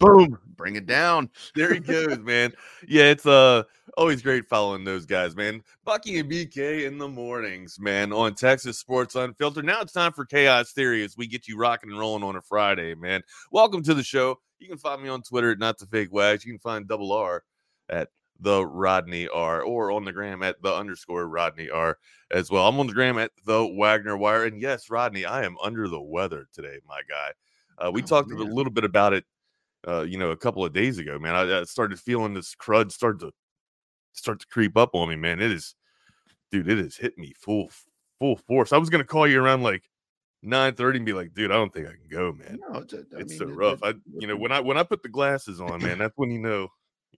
Boom, bring it down. There he goes, man. Yeah, it's uh always great following those guys, man. Bucky and BK in the mornings, man, on Texas Sports Unfiltered. Now it's time for Chaos Theory as we get you rocking and rolling on a Friday, man. Welcome to the show. You can find me on Twitter at not the fake wags. You can find double R at the Rodney R or on the gram at the underscore Rodney R as well. I'm on the gram at the Wagner Wire. And yes, Rodney, I am under the weather today, my guy. Uh, we Oh, talked a little bit about it, uh, you know, a couple of days ago, man. I, I started feeling this crud start to start to creep up on me, man. It is, dude, it has hit me full full force. I was gonna call you around like 9 30 and be like, dude, I don't think I can go, man. No, it's, I it's mean, so rough. I, you know, when I when I put the glasses on, man, that's when you know,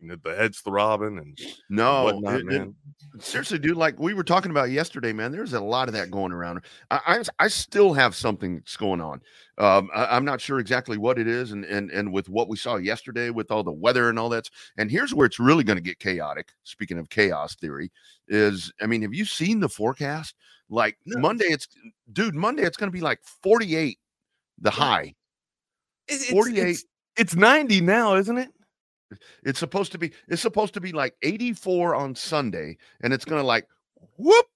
you know, the head's throbbing and no, whatnot, it- it- seriously, dude. Like we were talking about yesterday, man. There's a lot of that going around. I, I, I still have something that's going on. Um, I, I'm not sure exactly what it is, and and and with what we saw yesterday, with all the weather and all that. And here's where it's really going to get chaotic. Speaking of chaos theory, is I mean, have you seen the forecast? Like No. Monday, it's dude. Monday, it's going to be like 48, the high. It's, 48. It's, it's 90 now, isn't it? It's supposed to be. It's supposed to be like 84 on Sunday, and it's going to like whoop.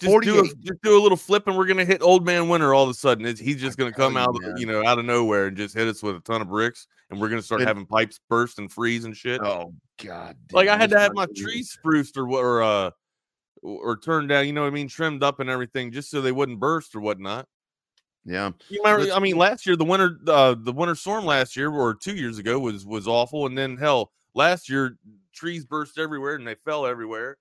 Just do, a, just do a little flip, and we're gonna hit old man winter all of a sudden. It's, he's just gonna come out, man. you know, out of nowhere and just hit us with a ton of bricks, and we're gonna start And- having pipes burst and freeze and shit. Oh God! like I had to have my trees spruced or what, or uh, or turned down. You know what I mean, trimmed up and everything, just so they wouldn't burst or whatnot. Yeah, You remember? I mean, last year the winter, uh, the winter storm last year or two years ago was was awful, and then hell, last year trees burst everywhere and they fell everywhere.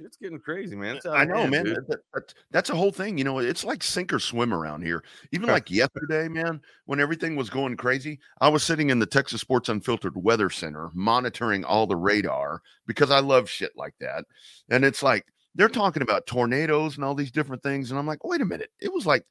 It's getting crazy, man. I know, man. dude. That- that- that- that's a whole thing. You know, it's like sink or swim around here. Even like yesterday, man, when everything was going crazy, I was sitting in the Texas Sports Unfiltered Weather Center monitoring all the radar because I love shit like that. And it's like they're talking about tornadoes and all these different things, and I'm like, wait a minute, it was like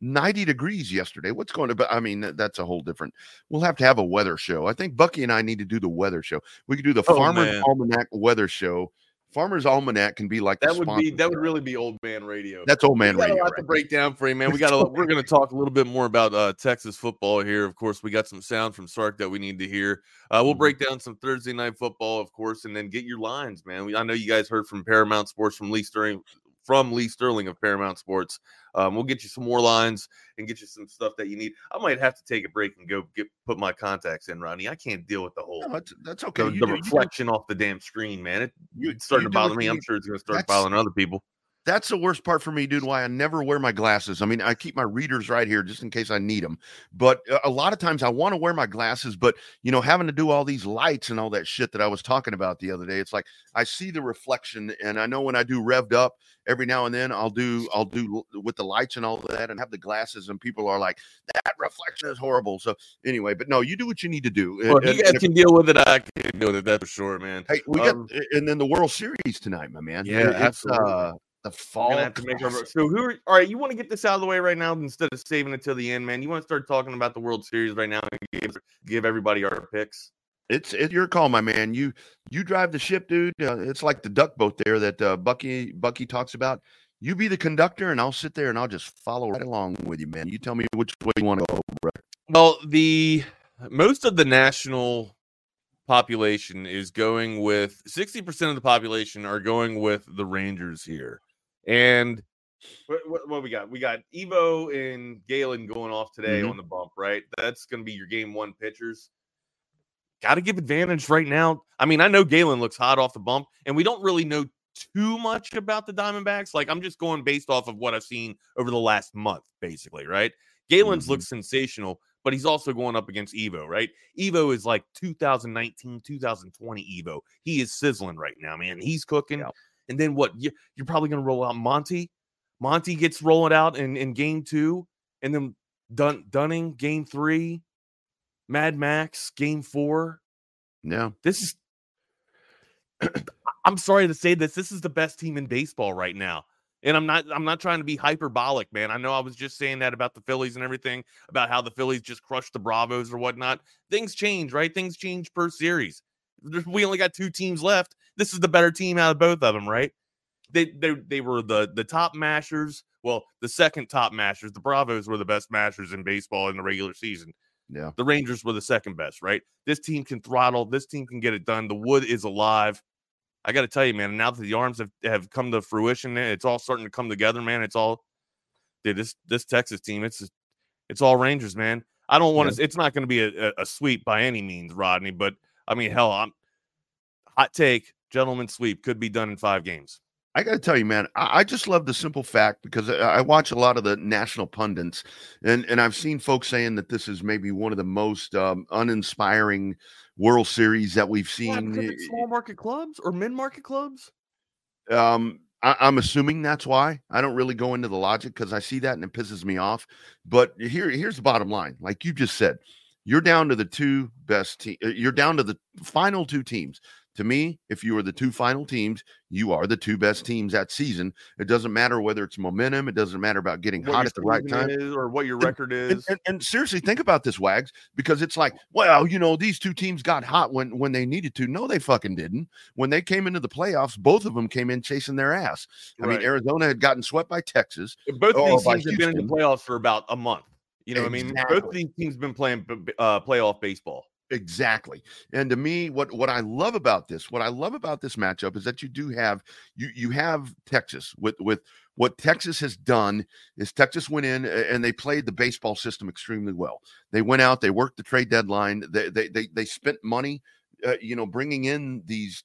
90 degrees yesterday. What's going to? But I mean, that's a whole different. We'll have to have a weather show. I think Bucky and I need to do the weather show. We could do the Oh, Farmer's man. Almanac weather show. Farmer's Almanac can be like That would be that would really be old man radio. That's old man we got radio. a lot right to break down for you, man. We got a, we're going to talk a little bit more about uh, Texas football here. Of course, we got some sound from Sark that we need to hear. Uh, we'll Mhm. break down some Thursday night football, of course, and then get your lines, man. We, I know you guys heard from Paramount Sports from Lee Sterling from Lee Sterling of Paramount Sports. Um, we'll get you some more lines and get you some stuff that you need. I might have to take a break and go get put my contacts in, Ronnie. I can't deal with the whole No, that's, that's okay. the, the do- reflection off the damn screen, man. It, you- it's starting to bother me. I'm sure it's going to start bothering other people. That's the worst part for me, dude. Why I never wear my glasses. I mean, I keep my readers right here just in case I need them. But uh, a lot of times I want to wear my glasses, but you know, having to do all these lights and all that shit that I was talking about the other day, it's like I see the reflection, and I know when I do revved up every now and then, I'll do I'll do with the lights and all that, and have the glasses, and people are like, that reflection is horrible. So anyway, but no, you do what you need to do. Well, And- you guys if- can deal with it, I can deal with it. That's for sure, man. Hey, we Um, got and then the World Series tonight, my man. Yeah, It- it's, absolutely. Uh, the fall. gonna have to make our, Classic. so who are all right? You want to get this out of the way right now instead of saving it till the end, man. You want to start talking about the World Series right now and give, give everybody our picks. It's it's your call, my man. You you drive the ship, dude. Uh, it's like the duck boat there that uh, Bucky Bucky talks about. You be the conductor, and I'll sit there and I'll just follow right along with you, man. You tell me which way you want to go, bro. Well, the most of the national population is going with 60% of the population are going with the Rangers here. And what, what, what we got? We got Evo and Gallen going off today Mhm. on the bump, right? That's going to be your game one pitchers. Got to give advantage right now. I mean, I know Gallen looks hot off the bump, and we don't really know too much about the Diamondbacks. Like, I'm just going based off of what I've seen over the last month, basically, right? Gallen's Mhm. looks sensational, but he's also going up against Evo, right? Evo is like 2019, 2020 Evo. He is sizzling right now, man. He's cooking. Yeah. And then what? You, you're probably going to roll out Monty. Monty gets rolling out in, in game two, and then Dun- Dunning game three, Mad Max game four. Yeah, This is. I'm sorry to say this. This is the best team in baseball right now. And I'm not I'm not trying to be hyperbolic, man. I know I was just saying that about the Phillies and everything, about how the Phillies just crushed the Bravos or whatnot. Things change, right? Things change per series. We only got two teams left. This is the better team out of both of them, right? They they they were the the top mashers. Well, the second top mashers. The Bravos were the best mashers in baseball in the regular season. Yeah. The Rangers were the second best, right? This team can throttle. This team can get it done. The wood is alive. I got to tell you, man. Now that the arms have, have come to fruition, it's all starting to come together, man. It's all, dude. This this Texas team, it's it's all Rangers, man. I don't want to. Yeah. It's not going to be a, a, sweep by any means, Rodney. But I mean, hell, I'm hot take, gentleman sweep could be done in five games. I got to tell you, man, I, I, just love the simple fact because I, I, watch a lot of the national pundits, and and I've seen folks saying that this is maybe one of the most um, uninspiring World Series that we've seen. Yeah, small market clubs or mid market clubs. Um, I, am assuming that's why. I don't really go into the logic because I see that and it pisses me off. But here, here's the bottom line: like you just said, you're down to the two best team. Uh, you're down to the final two teams to me, if you are the two final teams, you are the two best teams that season. It doesn't matter whether it's momentum, it doesn't matter about getting what hot at the right time or what your record and, is. And, and, and, seriously, think about this, Wags, because it's like, well, you know, these two teams got hot when when they needed to. No, they fucking didn't. When they came into the playoffs, both of them came in chasing their ass. I right. mean, Arizona had gotten swept by Texas. Both of these teams have been in the playoffs for about a month. You know, exactly. I mean, both of these teams have been playing uh, playoff baseball. Exactly. And to me, what what I love about this, what I love about this matchup is that you do have you you have Texas with with what Texas has done is Texas went in and they played the baseball system extremely well. They went out, they worked the trade deadline, they they they, they spent money, uh, you know, bringing in these.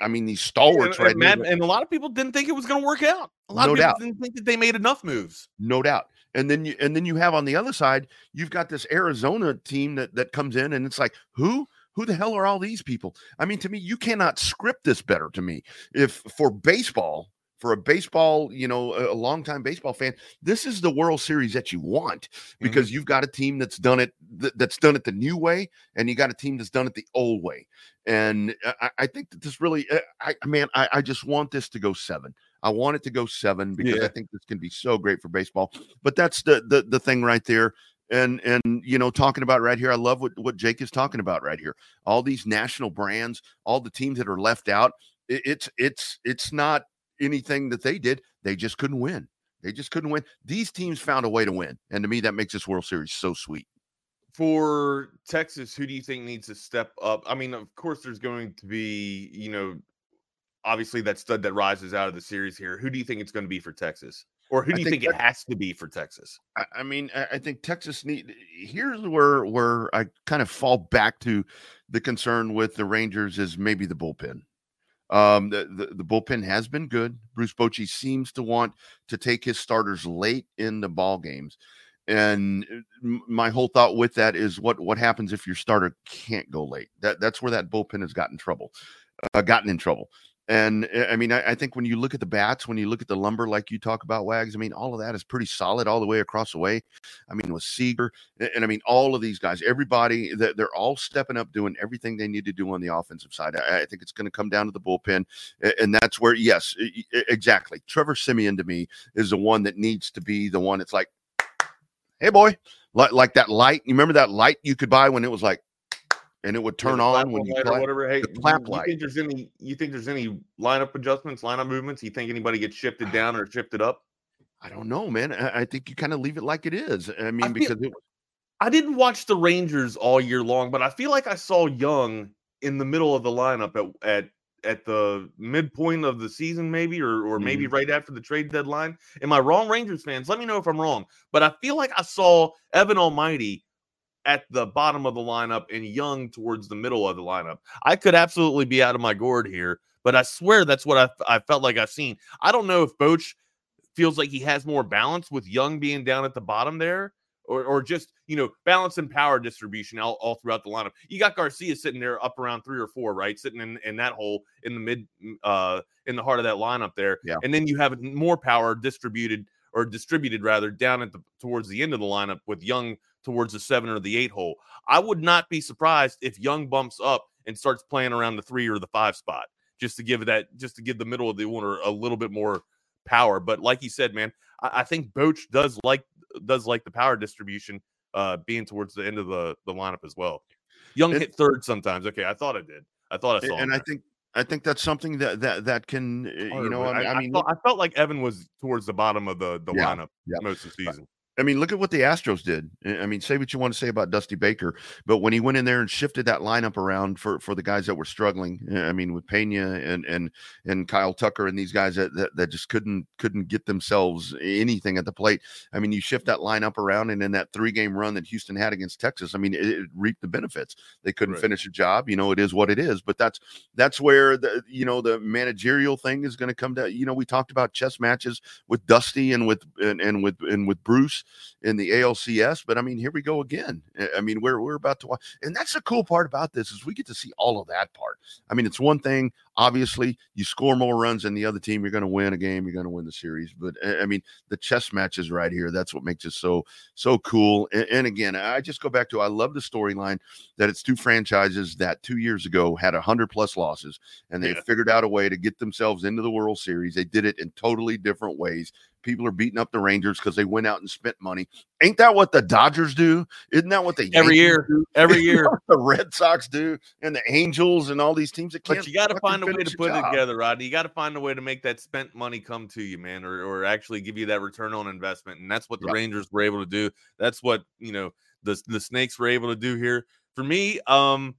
I mean, these stalwarts, and, right? And, Matt, and, a lot of people didn't think it was going to work out. A lot no of people doubt. didn't think that they made enough moves. No doubt and then you and then you have on the other side you've got this Arizona team that that comes in and it's like who who the hell are all these people? I mean, to me, you cannot script this better. To me, if for baseball, for a baseball, you know, a, longtime baseball fan, this is the World Series that you want because mm-hmm. you've got a team that's done it th- that's done it the new way, and you got a team that's done it the old way. And I, I think that this really, uh, I man, I, I just want this to go seven. I want it to go seven because yeah. I think this can be so great for baseball. But that's the the the thing right there. And and you know, talking about right here, I love what what Jake is talking about right here. All these national brands, all the teams that are left out. It, it's it's it's not anything that they did. They just couldn't win. They just couldn't win. These teams found a way to win, and to me, that makes this World Series so sweet. For Texas, who do you think needs to step up? I mean, of course, there's going to be, you know, obviously that stud that rises out of the series here. Who do you think it's going to be for Texas? Or who do you think, think, it has to be for Texas? I, I mean, I, think Texas need here's where where I kind of fall back to the concern with the Rangers is maybe the bullpen. Um, the, the, the bullpen has been good. Bruce Bochy seems to want to take his starters late in the ball games. And uh, my whole thought with that is what what happens if your starter can't go late? That that's where that bullpen has gotten trouble, uh, gotten in trouble. And eh, I mean, I, I, think when you look at the bats, when you look at the lumber, like you talk about Wags, I mean, all of that is pretty solid all the way across the way. I mean, with Seager, and, and I mean, all of these guys, everybody, they're, they're, all stepping up, doing everything they need to do on the offensive side. I, I think it's going to come down to the bullpen, and that's where, yes, exactly. Trevor Semien to me is the one that needs to be the one. It's like, hey, boy, like, like that light. You remember that light you could buy when it was like and it would turn yeah, on when you play. whatever. Hey, the clap you, you think there's any? You think there's any lineup adjustments, lineup movements? You think anybody gets shifted down or shifted up? I don't know, man. I, I think you kind of leave it like it is. I mean, I feel, because it, I didn't watch the Rangers all year long, but I feel like I saw Jung in the middle of the lineup at at at the midpoint of the season, maybe, or or maybe mm-hmm. right after the trade deadline. Am I wrong, Rangers fans? Let me know if I'm wrong. But I feel like I saw Evan Almighty at the bottom of the lineup and Jung towards the middle of the lineup. I could absolutely be out of my gourd here, but I swear that's what I, I felt like I've seen. I don't know if Boch feels like he has more balance with Jung being down at the bottom there. Or, or just you know balance and power distribution all, all throughout the lineup. You got Garcia sitting there up around three or four, right, sitting in, in that hole in the mid, uh, in the heart of that lineup there. Yeah. And then you have more power distributed or distributed rather down at the towards the end of the lineup with Young towards the seven or the eight hole. I would not be surprised if Jung bumps up and starts playing around the three or the five spot just to give that just to give the middle of the order a little bit more power. But like you said, man, I, I think Boch does like does like the power distribution uh being towards the end of the the lineup as well. Jung hit third sometimes. Okay, I thought I did. I thought I saw. And I think I think that's something that that that can uh, you know. I, I, I mean, I felt, I felt, like Evan was towards the bottom of the the yeah, lineup yeah. most of the season. I mean, look at what the Astros did. I mean, say what you want to say about Dusty Baker, but when he went in there and shifted that lineup around for for the guys that were struggling, eh, I mean, with Pena and and and Kyle Tucker and these guys that that, that just couldn't couldn't get themselves anything at the plate. I mean, you shift that lineup around, and in that three game run that Houston had against Texas, I mean, it, it reaped the benefits. They couldn't right. finish a job. You know, it is what it is. But that's that's where the you know the managerial thing is going to come down. You know, we talked about chess matches with Dusty and with and, and with and with Bruce in the ALCS. But I mean, here we go again. I mean, we're we're about to watch, and that's the cool part about this is we get to see all of that part. I mean, it's one thing. Obviously, you score more runs than the other team, you're going to win a game. You're going to win the series. But eh, I mean, the chess matches right here. That's what makes it so so cool. And, and again, I just go back to I love the storyline that it's two franchises that two years ago had a hundred plus losses, and they yeah. figured out a way to get themselves into the World Series. They did it in totally different ways people are beating up the Rangers because they went out and spent money. Ain't that what the Dodgers do? Isn't that what they every year, do? every year the Red Sox do, and the Angels and all these teams that can't. But you got to find a way to put job. it together, Rodney. You got to find a way to make that spent money come to you, man, or or actually give you that return on investment, and that's what the yep. Rangers were able to do. That's what you know the the Snakes were able to do here. For me, um,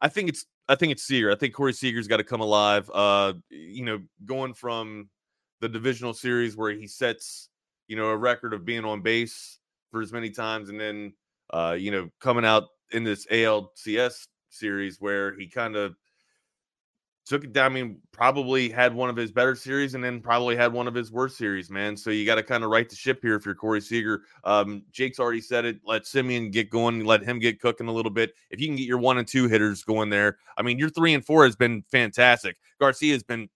I think it's I think it's Seager. I think Corey Seager's got to come alive. Uh, you know, going from the divisional series where he sets, you know, a record of being on base for as many times, and then, uh, you know, coming out in this ALCS series where he kind of took it down. I mean, probably had one of his better series and then probably had one of his worst series, man. So you got to kind of right the ship here if you're Corey Seager. Um, Jake's already said it. Let Semien get going, let him get cooking a little bit. If you can get your one and two hitters going there, I mean, your three and four has been fantastic. Garcia has been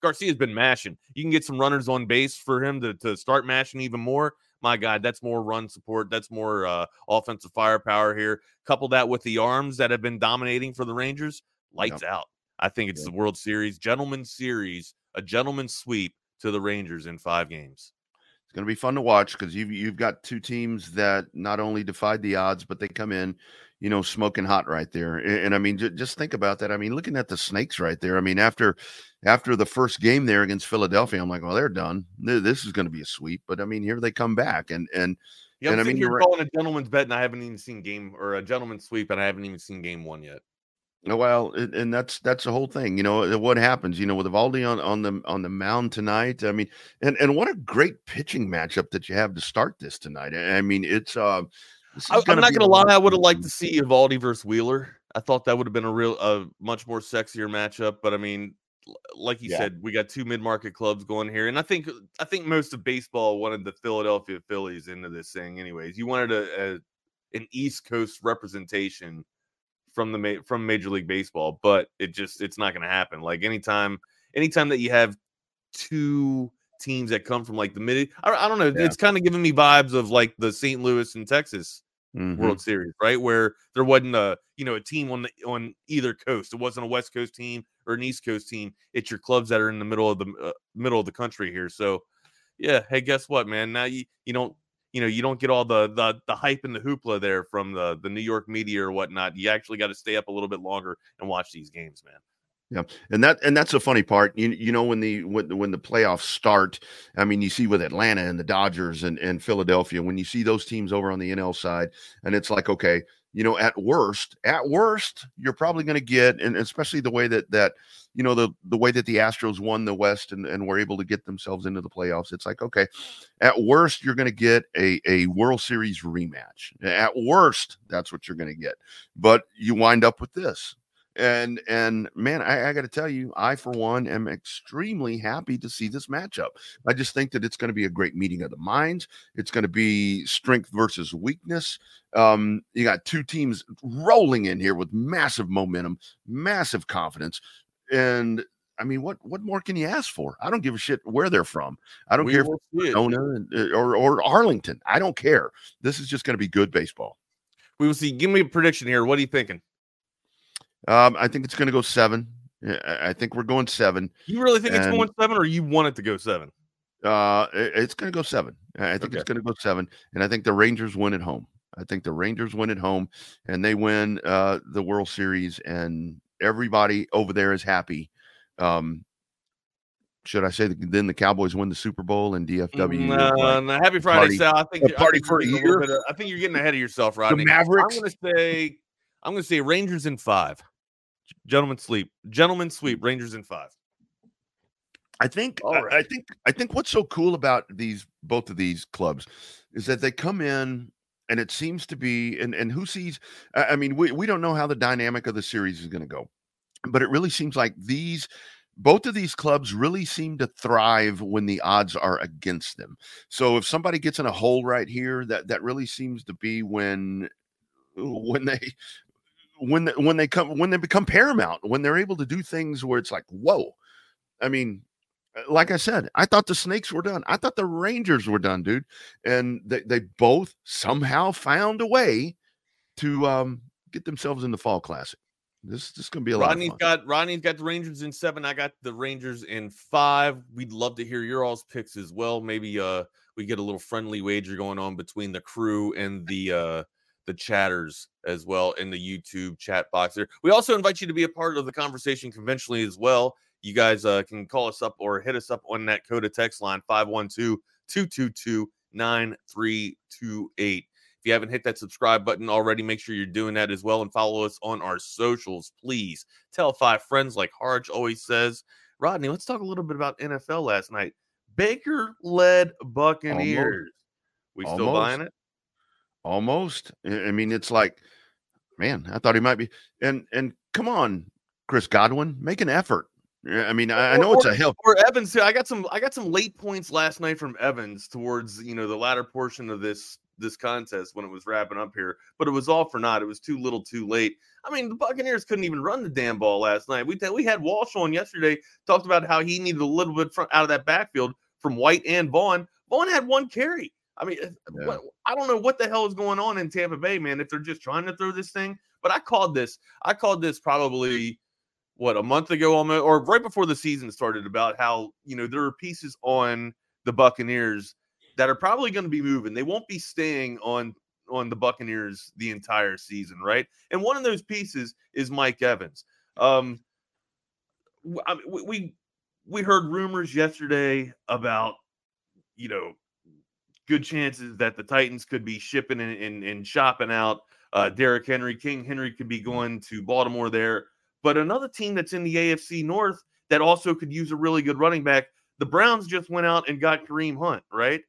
Garcia's been mashing. You can get some runners on base for him to, to start mashing even more. My God, that's more run support. That's more uh, offensive firepower here. Couple that with the arms that have been dominating for the Rangers. Lights yep. out. I think it's yep. the World Series, gentleman's series, a gentleman's sweep to the Rangers in five games. It's going to be fun to watch because you've you've got two teams that not only defied the odds, but they come in you know, smoking hot right there. And, and I mean, j- just think about that. I mean, looking at the snakes right there. I mean, after after the first game there against Philadelphia, I'm like, well, they're done. This is going to be a sweep. But I mean, here they come back, and and yeah, and I mean, you're right. calling a gentleman's bet, and I haven't even seen game or a gentleman's sweep, and I haven't even seen game one yet. Oh, well, and that's that's the whole thing. You know what happens. You know with Eovaldi on on the on the mound tonight. I mean, and and what a great pitching matchup that you have to start this tonight. I mean, it's uh I, am not going to lie. I would have liked to see Eovaldi versus Wheeler. I thought that would have been a real, a much more sexier matchup. But I mean, like you yeah. said, we got two mid-market clubs going here, and I think I think most of baseball wanted the Philadelphia Phillies into this thing. Anyways, you wanted a, a an East Coast representation from the from Major League Baseball, but it just it's not going to happen. Like anytime, anytime that you have two teams that come from like the mid. I, I don't know. Yeah. It's kind of giving me vibes of like the St. Louis and Texas mm-hmm. World Series, right? Where there wasn't a you know a team on the on either coast. It wasn't a West Coast team or an East Coast team. It's your clubs that are in the middle of the uh, middle of the country here. So yeah, hey, guess what, man? Now you you don't you know you don't get all the the the hype and the hoopla there from the the New York media or whatnot. You actually got to stay up a little bit longer and watch these games, man. Yeah, and that and that's the funny part. You you know when the when when the playoffs start, I mean you see with Atlanta and the Dodgers and and Philadelphia when you see those teams over on the NL side, and it's like okay, you know at worst at worst you're probably going to get and especially the way that that you know the the way that the Astros won the West and and were able to get themselves into the playoffs. It's like okay, at worst you're going to get a a World Series rematch. At worst that's what you're going to get, but you wind up with this and and man, I, I got to tell you, I for one am extremely happy to see this matchup. I just think that it's going to be a great meeting of the minds. It's going to be strength versus weakness. Um, you got two teams rolling in here with massive momentum, massive confidence, and I mean, what what more can you ask for? I don't give a shit where they're from. I don't we care if Arizona uh, or or Arlington. I don't care. This is just going to be good baseball. We will see. Give me a prediction here. What are you thinking? Um, I think it's going to go seven. I think we're going seven. You really think and, it's going seven, or you want it to go seven? Uh, it's going to go seven. I think okay. it's going to go seven, and I think the Rangers win at home. I think the Rangers win at home, and they win uh, the World Series, and everybody over there is happy. Um, should I say that then the Cowboys win the Super Bowl and DFW? Like Mm, no, happy Friday, party- Sal. I think a you're- I party think for a getting year? of- I think you're getting ahead of yourself, Rodney. Mavericks? I'm gonna say, I'm gonna say Rangers in five. Gentlemen sleep. Gentlemen sweep. Rangers in five. I think All I- I think I think what's so cool about these both of these clubs is that they come in and it seems to be and and who sees I I mean we we don't know how the dynamic of the series is going to go. But it really seems like these both of these clubs really seem to thrive when the odds are against them. So if somebody gets in a hole right here that that really seems to be when when they when they, when they come when they become paramount when they're able to do things where it's like whoa i mean uh, like i said i thought the snakes were done i thought the rangers were done dude and they, they both somehow found a way to um get themselves in the fall classic this, this is going to be a lot of Rodney's fun. got Rodney's got the Rangers in seven. I got the Rangers in five. We'd love to hear your all's picks as well. Maybe uh we get a little friendly wager going on between the crew and the uh the chatters as well in the YouTube chat box there. We also invite you to be a part of the conversation conventionally as well. You guys uh, can call us up or hit us up on that Coda text line 512 222 9328. If you haven't hit that subscribe button already, make sure you're doing that as well and follow us on our socials, please. Tell five friends, like Harge always says. Rodney, let's talk a little bit about NFL last night. Baker led Buccaneers. We still Almost. buying it? Almost i mean it's like man i thought he might be and and come on chris godwin make an effort i mean i, I know it's a help Or Evans, too. I got some. I got some late points last night from Evans towards you know the latter portion of this this contest when it was wrapping up here. But it was all for naught. It was too little, too late. I mean, the Buccaneers couldn't even run the damn ball last night. We we had Walsh on yesterday, talked about how he needed a little bit from, out of that backfield from White and Vaughn. Vaughn had one carry. I mean, Yeah. what, I don't know what the hell is going on in Tampa Bay, man. If they're just trying to throw this thing, but I called this. I called this probably what a month ago, almost, or right before the season started, about how you know there are pieces on the Buccaneers that are probably going to be moving. They won't be staying on on the Buccaneers the entire season, right? And one of those pieces is Mike Evans. Um, w- I mean, we we, we heard rumors yesterday about you know good chances that the Titans could be shipping and, and, and shopping out uh, Derrick Henry. King Henry could be going to Baltimore there. But another team that's in the AFC North that also could use a really good running back, the Browns just went out and got Kareem Hunt, right?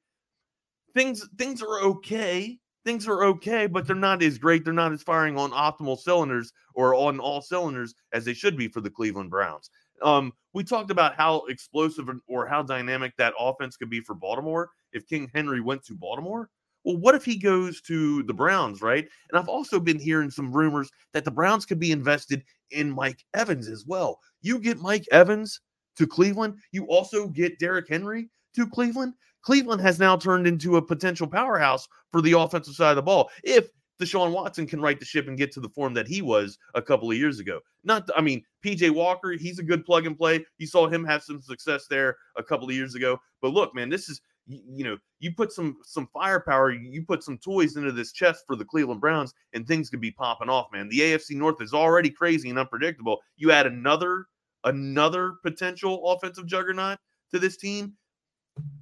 Things things are okay. Things are okay, but they're not as great. They're not as firing on optimal cylinders or on all cylinders as they should be for the Cleveland Browns. Um, we talked about how explosive or- or how dynamic that offense could be for Baltimore if King Henry went to Baltimore. Well, what if he goes to the Browns, right? And I've also been hearing some rumors that the Browns could be invested in Mike Evans as well. You get Mike Evans to Cleveland, you also get Derrick Henry to Cleveland. Cleveland has now turned into a potential powerhouse for the offensive side of the ball. If Deshaun Watson can right the ship and get to the form that he was a couple of years ago. Not, I mean, PJ Walker, he's a good plug and play. You saw him have some success there a couple of years ago. But look, man, this is you, you know, you put some some firepower, you put some toys into this chest for the Cleveland Browns, and things could be popping off, man. The AFC North is already crazy and unpredictable. You add another another potential offensive juggernaut to this team,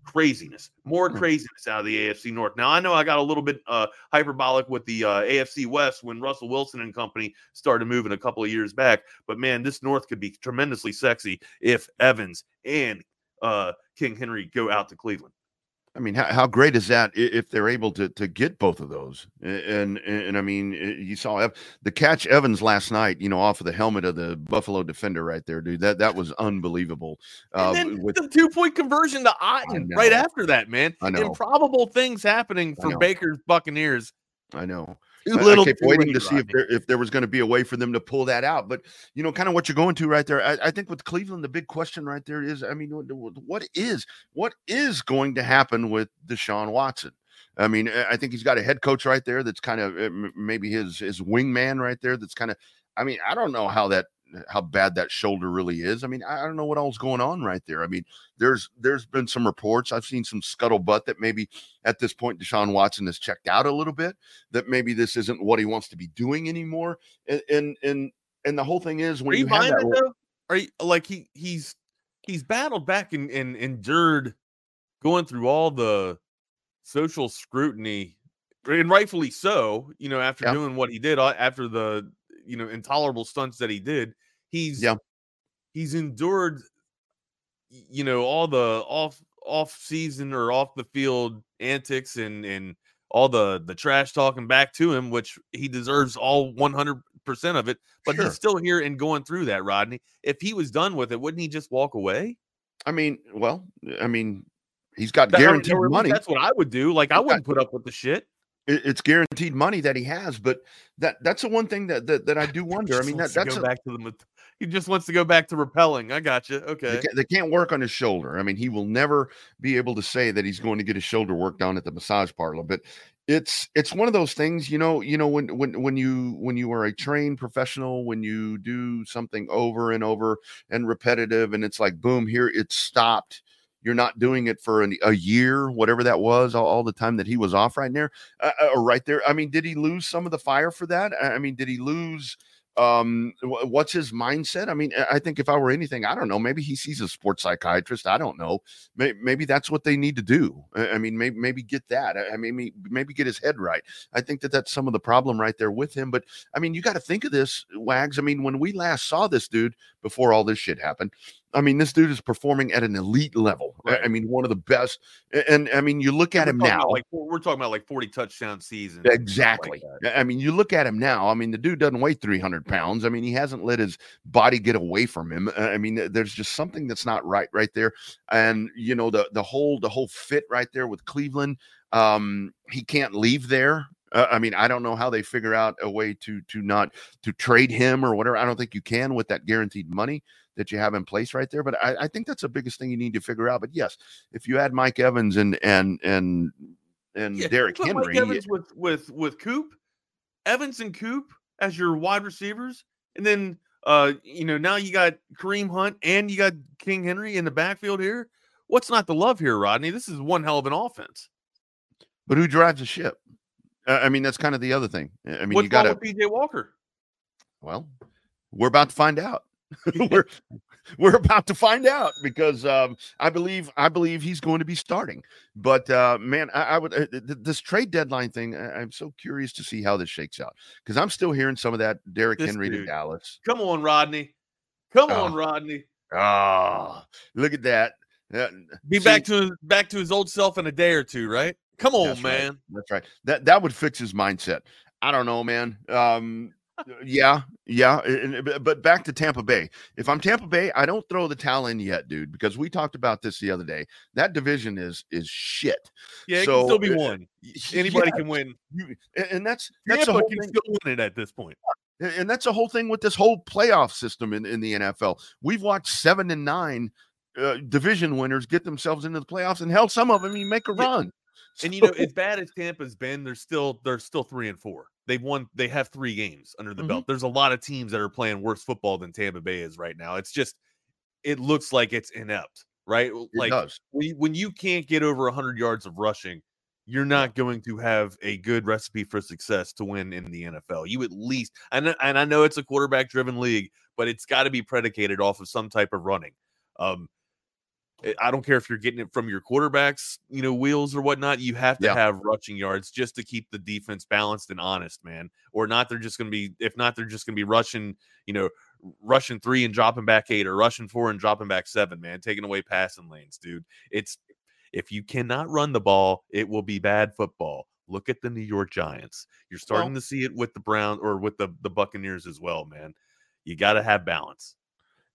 craziness, more Hmm. craziness out of the AFC North. Now I know I got a little bit uh, hyperbolic with the uh, AFC West when Russell Wilson and company started moving a couple of years back, but man, this North could be tremendously sexy if Evans and uh, King Henry go out to Cleveland. I mean, how, how great is that if they're able to to get both of those? And and, and I mean, you saw Ev- the catch Evans last night, you know, off of the helmet of the Buffalo defender right there, dude. That that was unbelievable. Uh, and then with the two point conversion to Otton right after that, man. I know. Improbable things happening for. Baker's Buccaneers. I know. Too little, I kept waiting to see if there if there was going to be a way for them to pull that out. But you know, kind of what you're going to right there. I, I think with Cleveland, the big question right there is, I mean, what, what is what is going to happen with Deshaun Watson? I mean, I think he's got a head coach right there that's kind of uh, maybe his his wingman right there. That's kind of, I mean, I don't know how that how bad that shoulder really is. I mean, I don't know what all's going on right there. I mean, there's there's been some reports. I've seen some scuttlebutt that maybe at this point Deshaun Watson has checked out a little bit. That maybe this isn't what he wants to be doing anymore. And and and, and the whole thing is when Are you, you, have that, though? Are you like he he's he's battled back and, and endured going through all the social scrutiny and rightfully so you know after Yeah. doing what he did uh, after the you know intolerable stunts that he did he's Yeah. he's endured you know all the off off season or off the field antics and and all the the trash talking back to him which he deserves all 100% of it but Sure. he's still here and going through that rodney if he was done with it wouldn't he just walk away I mean, well, I mean, he's got That- I mean, guaranteed or at least money. that's what i would do like i wouldn't put up with the shit It- It's guaranteed money that he has, but that that's the one thing that that, that I do wonder. I mean, that that's a, back to the he just wants to go back to repelling i got you okay can't, they can't work on his shoulder. I mean, he will never be able to say that he's going to get his shoulder worked on at the massage parlor. But it's it's one of those things, you know. You know when when when you when you are a trained professional, when you do something over and over and repetitive, and it's like boom, here it's stopped. You're not doing it for an, a year, whatever that was, all, all the time that he was off right there, uh, uh, or right there. I mean, did he lose some of the fire for that? I mean, did he lose? um what's his mindset i mean i think if i were anything i don't know maybe he sees a sports psychiatrist i don't know May- maybe that's what they need to do i mean maybe maybe get that i I mean maybe maybe get his head right i think that that's some of the problem right there with him but i mean you got to think of this wags i mean when we last saw this dude before all this shit happened i mean this dude is performing at an elite level I- i mean one of the best A- and i mean you look at We're him now like we're talking about like 40 touchdown season. and stuff like Exactly. I mean, you look at him now. I mean, the dude doesn't weigh 300 pounds. I mean, he hasn't let his body get away from him. Uh, I mean, there's just something that's not right right there. And you know, the the whole the whole fit right there with Cleveland. Um, he can't leave there. Uh, I mean, I don't know how they figure out a way to to not to trade him or whatever. I don't think you can with that guaranteed money that you have in place right there. But I, I think that's the biggest thing you need to figure out. But yes, if you add Mike Evans and and and and Yeah, Derrick Henry, Mike Evans with with with Coop, Evans and Coop as your wide receivers, and then uh you know now you got Kareem Hunt and you got King Henry in the backfield here. What's not to love here, Rodney? This is one hell of an offense. But who drives the ship? Uh, I mean, that's kind of the other thing. I mean, What's you got to. PJ Walker? Well, we're about to find out. we're we're about to find out because um, I believe I believe he's going to be starting. But uh, man, I, I would uh, th- th- this trade deadline thing. I, I'm so curious to see how this shakes out because I'm still hearing some of that Derrick This Henry to. Dallas. Come on, Rodney. Come Oh. on, Rodney. Ah, look at that. Uh, Be see, back to his, back to his old self in a day or two, right? Come on, That's right. man. That's right. That that would fix his mindset. I don't know, man. Um, yeah, yeah. and- and- but- back to Tampa Bay. If I'm Tampa Bay, I don't throw the towel in yet, dude, because we talked about this the other day. That division is is shit. Yeah, it So, can still be uh, won. Anybody yeah, can win. you- and, that's that's the Tampa whole can thing. still win it at this point. And that's the whole thing with this whole playoff system in, in the NFL. We've watched seven and nine uh, division winners get themselves into the playoffs, and hell, some of them even make a Yeah. And you know, as bad as Tampa's been, they're still they're still three and four. They've won. They have three games under the Mhm. belt. There's a lot of teams that are playing worse football than Tampa Bay is right now. It's just it looks like it's inept, right? It Like does. when you, when you can't get over 100 yards of rushing, you're not going to have a good recipe for success to win in the NFL. You at least, and, and I know it's a quarterback driven league, but it's got to be predicated off of some type of running. Um, I- I don't care if you're getting it from your quarterbacks, you know, wheels or whatnot. You have to Yeah. have rushing yards just to keep the defense balanced and honest, man. Or not, they're just going to be, if not, they're just going to be rushing, you know, rushing three and dropping back eight or rushing four and dropping back seven, man, taking away passing lanes, dude. It's if you cannot run the ball, it will be bad football. Look at the New York Giants. You're starting to see it with the Brown or with the the Buccaneers as well, man. You got to have balance.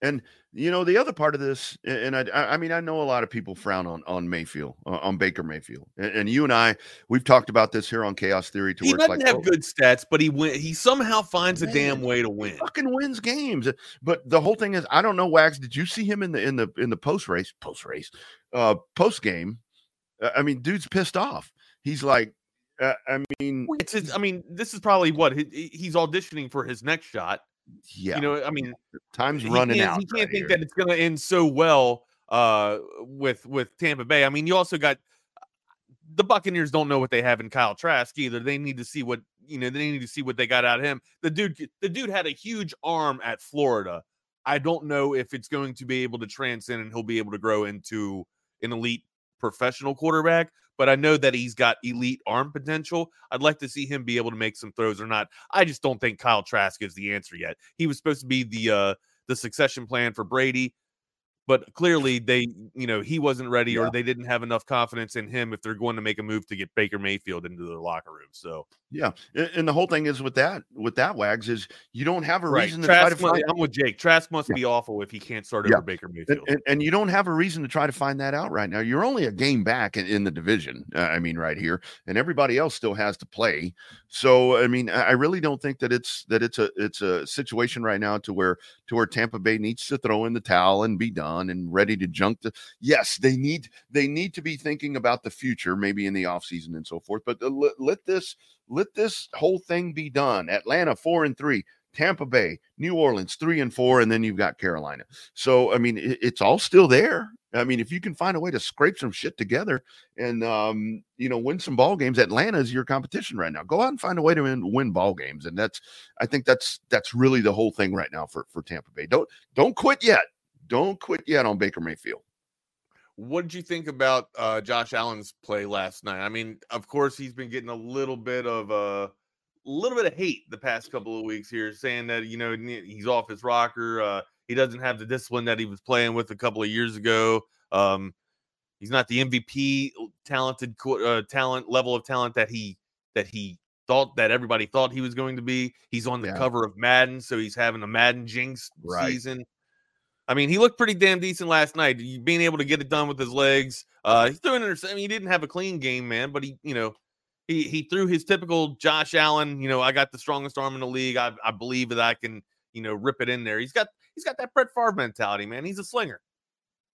And you know the other part of this, and I, I mean, I know a lot of people frown on on Mayfield, uh, on Baker Mayfield, and, and you and I, we've talked about this here on Chaos Theory. To He where doesn't like, have oh, good stats, but he win. He somehow finds a damn way to he win. fucking wins games. But the whole thing is, I don't know, Wags. Did you see him in the in the in the post race, post race, uh, post game? Uh, I mean, dude's pissed off. He's like, uh, I mean, It's his, I mean, this is probably what he- he's auditioning for his next shot. Yeah, You know, I mean, time's running out. He can't right think here. that it's going to end so well uh, with with Tampa Bay. I mean, you also got the Buccaneers don't know what they have in Kyle Trask either. They need to see what you know. They need to see what they got out of him. The dude, the dude had a huge arm at Florida I don't know if it's going to be able to transcend and he'll be able to grow into an elite professional quarterback, but I know that he's got elite arm potential. I'd like to see him be able to make some throws or not. I just don't think Kyle Trask is the answer yet. He was supposed to be the uh the succession plan for Brady but clearly they you know he wasn't ready yeah. or they didn't have enough confidence in him if they're going to make a move to get Baker Mayfield into their locker room. So yeah, and the whole thing is with that with that wags is you don't have a right. reason Trask to try to find. I'm with Jake. Trask must yeah. be awful if he can't start over yeah. Baker Mayfield, and, and, you don't have a reason to try to find that out right now. You're only a game back in, in the division. Uh, I mean, right here, and everybody else still has to play. So I mean, I really don't think that it's that it's a it's a situation right now to where to where Tampa Bay needs to throw in the towel and be done and ready to junk the yes they need they need to be thinking about the future maybe in the offseason and so forth but let, let this let this whole thing be done atlanta four and three Tampa Bay, New Orleans, three and four, and then you've got Carolina. So I mean, it, it's all still there. I mean, if you can find a way to scrape some shit together and um, you know win some ball games, Atlanta is your competition right now. Go out and find a way to win, win ball games, and that's I think that's that's really the whole thing right now for for Tampa Bay. Don't don't quit yet. Don't quit yet on Baker Mayfield. What did you think about uh, Josh Allen's play last night? I mean, of course, he's been getting a little bit of a uh, little bit of hate the past couple of weeks here, saying that you know he's off his rocker. Uh, he doesn't have the discipline that he was playing with a couple of years ago. Um, he's not the MVP talented uh, talent level of talent that he that he thought that everybody thought he was going to be. He's on the yeah. cover of Madden, so he's having a Madden jinx right. season. I mean, he looked pretty damn decent last night. Being able to get it done with his legs. Uh, he's throwing interception. I mean, he didn't have a clean game, man, but he, you know, he he threw his typical Josh Allen. You know, I got the strongest arm in the league. I, I believe that I can, you know, rip it in there. He's got he's got that Brett Favre mentality, man. He's a slinger.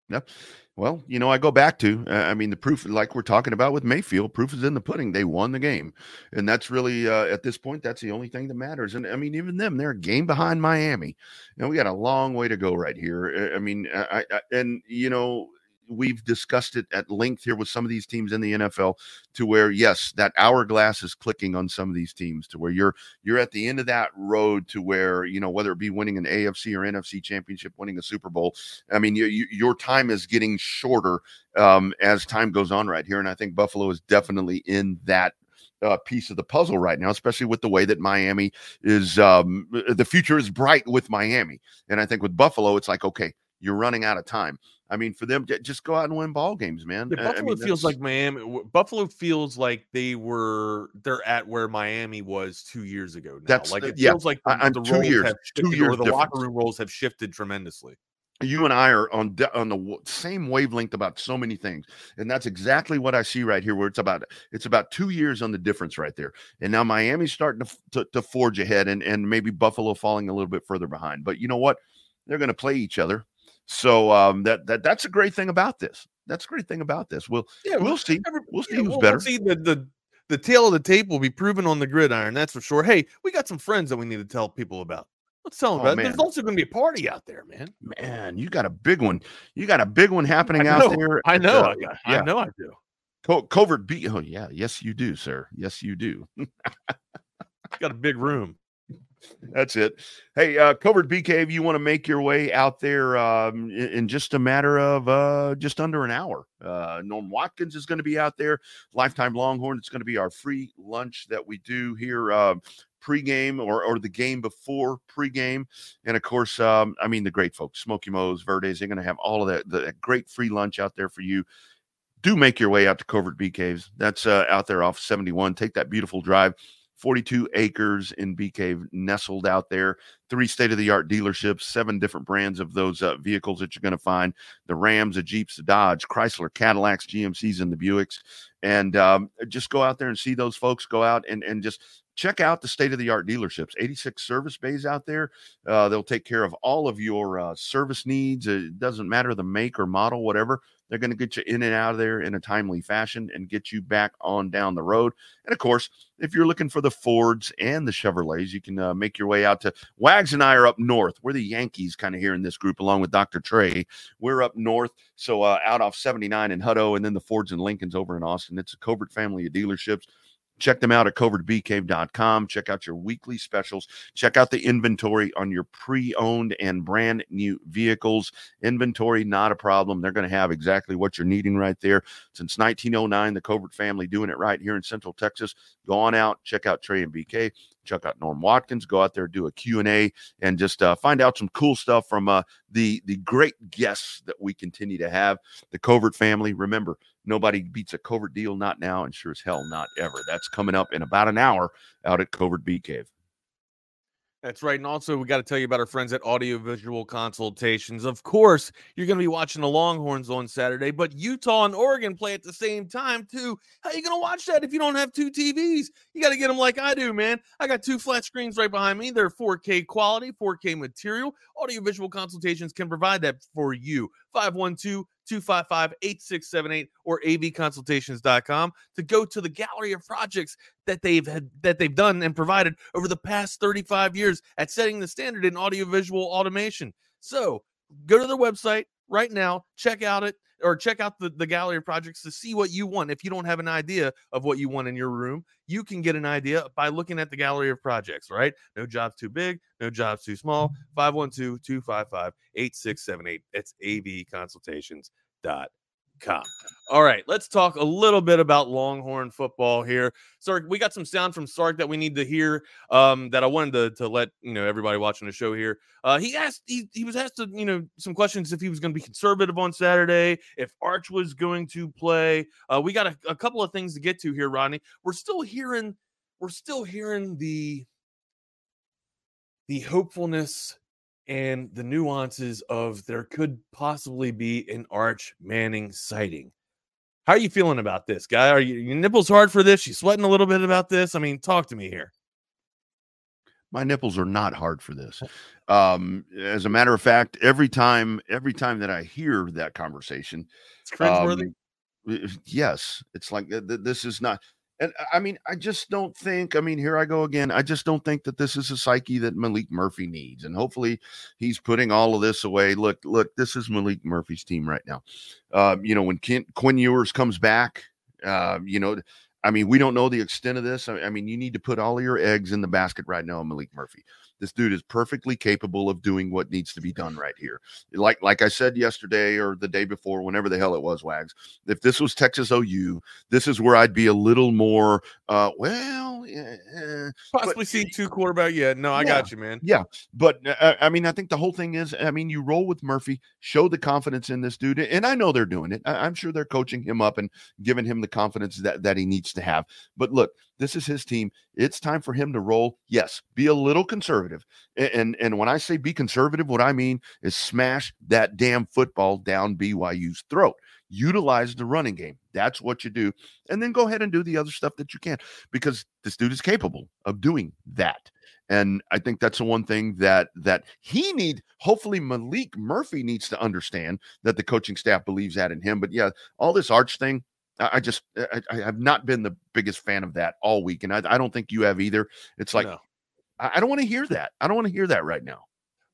Yep. Well, you know, I go back to, uh, I mean, the proof, like we're talking about with Mayfield, proof is in the pudding. They won the game. And that's really, uh, at this point, that's the only thing that matters. And I mean, even them, they're a game behind Miami. And we got a long way to go right here. I mean, I, I and, you know, we've discussed it at length here with some of these teams in the NFL to where yes that hourglass is clicking on some of these teams to where you're you're at the end of that road to where you know whether it be winning an AFC or NFC championship winning a Super Bowl I mean you, you, your time is getting shorter um, as time goes on right here and I think Buffalo is definitely in that uh, piece of the puzzle right now, especially with the way that Miami is. Um, the future is bright with Miami, and I think with Buffalo, it's like okay, you're running out of time. I mean, for them just go out and win ball games, man. Yeah, Buffalo I mean, feels like Miami. Buffalo feels like they were they're at where Miami was two years ago. Now. That's like it yeah, feels like the, I, the two years, shifted, two years the difference. locker room roles have shifted tremendously. You and I are on de- on the same wavelength about so many things, and that's exactly what I see right here. Where it's about it's about two years on the difference right there, and now Miami's starting to to, to forge ahead, and and maybe Buffalo falling a little bit further behind. But you know what? They're going to play each other so um, that that that's a great thing about this. That's a great thing about this. We'll yeah, we'll see. We'll see yeah, who's we'll, better. We'll see the, the the tail of the tape will be proven on the gridiron. That's for sure. Hey, we got some friends that we need to tell people about. Let's tell them oh, about. There's also going to be a party out there, man. Man, you got a big one. You got a big one happening out there. I know. Uh, I, got, yeah. I know. I do. Co- covert beat. Oh yeah. Yes, you do, sir. Yes, you do. got a big room. That's it. Hey, uh, Covert BK, if you want to make your way out there um, in, in, just a matter of uh, just under an hour, uh, Norm Watkins is going to be out there. Lifetime Longhorn. It's going to be our free lunch that we do here uh, pregame or, or the game before pregame. And of course, um, I mean, the great folks, Smokey Mo's, Verdes, they're going to have all of that, the great free lunch out there for you do make your way out to Covert Bee Caves. That's uh, out there off 71. Take that beautiful drive. 42 acres in Bee Cave nestled out there. Three state of the art dealerships, seven different brands of those uh, vehicles that you're going to find the Rams, the Jeeps, the Dodge, Chrysler, Cadillacs, GMCs, and the Buicks. And um, just go out there and see those folks go out and, and just check out the state of the art dealerships 86 service bays out there uh, they'll take care of all of your uh, service needs it doesn't matter the make or model whatever they're going to get you in and out of there in a timely fashion and get you back on down the road. And of course if you're looking for the fords and the chevrolets you can uh, make your way out to wags and i are up north. We're the yankees kind of here in this group along with dr trey. We're up north so uh, out off 79 in hutto and then the fords and lincolns over in austin. It's a covert family of dealerships check them out at covertbeecave.com. Check out your weekly specials. Check out the inventory on your pre owned and brand new vehicles. Inventory, not a problem. They're going to have exactly what you're needing right there. Since 1909, the Covert family doing it right here in Central Texas. Go on out, check out Trey and BK check out Norm Watkins. Go out there, do a Q&A, and just uh, find out some cool stuff from uh, the, the great guests that we continue to have. The Covert family. Remember, nobody beats a Covert deal, not now, and sure as hell not ever. That's coming up in about an hour out at Covert Bee Cave. That's right. And also, we got to tell you about our friends at Audiovisual Consultations. Of course, you're going to be watching the Longhorns on Saturday, but Utah and Oregon play at the same time, too. How are you going to watch that if you don't have two TVs? You got to get them like I do, man. I got two flat screens right behind me. They're 4K quality, 4K material. Audiovisual Consultations can provide that for you. 512 255 8678 or avconsultations.com to go to the gallery of projects that they've had that they've done and provided over the past 35 years at setting the standard in audiovisual automation. So go to their website right now, check out it or check out the, the gallery of projects to see what you want. If you don't have an idea of what you want in your room, you can get an idea by looking at the gallery of projects, right? No job's too big, no job's too small. 512 255 8678. It's avconsultations.com. All right, let's talk a little bit about Longhorn football here. Sark, we got some sound from Sark that we need to hear. Um, that I wanted to, to let you know everybody watching the show here. Uh, he asked he, he was asked to, you know some questions if he was going to be conservative on Saturday, if Arch was going to play. Uh, we got a, a couple of things to get to here, Rodney. We're still hearing we're still hearing the the hopefulness and the nuances of there could possibly be an Arch Manning sighting. How are you feeling about this, guy? Are you, your nipples hard for this? You sweating a little bit about this? I mean, talk to me here. My nipples are not hard for this. Um, as a matter of fact, every time, every time that I hear that conversation, it's cringeworthy. Um, yes, it's like th- th- this is not. And I mean, I just don't think, I mean, here I go again. I just don't think that this is a psyche that Maalik Murphy needs. And hopefully he's putting all of this away. Look, look, this is Maalik Murphy's team right now. Uh, you know, when Ken, Quinn Ewers comes back, uh, you know, I mean, we don't know the extent of this. I, I mean, you need to put all your eggs in the basket right now, Maalik Murphy. This dude is perfectly capable of doing what needs to be done right here. Like like I said yesterday or the day before, whenever the hell it was, Wags. If this was Texas OU, this is where I'd be a little more. Uh, well, yeah, possibly see two quarterback. Yeah, no, I yeah, got you, man. Yeah, but uh, I mean, I think the whole thing is, I mean, you roll with Murphy, show the confidence in this dude, and I know they're doing it. I, I'm sure they're coaching him up and giving him the confidence that that he needs to have. But look, this is his team. It's time for him to roll. Yes, be a little conservative. And, and and, when I say be conservative, what I mean is smash that damn football down BYU's throat. Utilize the running game. That's what you do. And then go ahead and do the other stuff that you can because this dude is capable of doing that. And I think that's the one thing that that he need. Hopefully, Maalik Murphy needs to understand that the coaching staff believes that in him. But yeah, all this arch thing, I just I, I, have not been the biggest fan of that all week, and I, I don't think you have either. It's like no. I, I don't want to hear that. I don't want to hear that right now.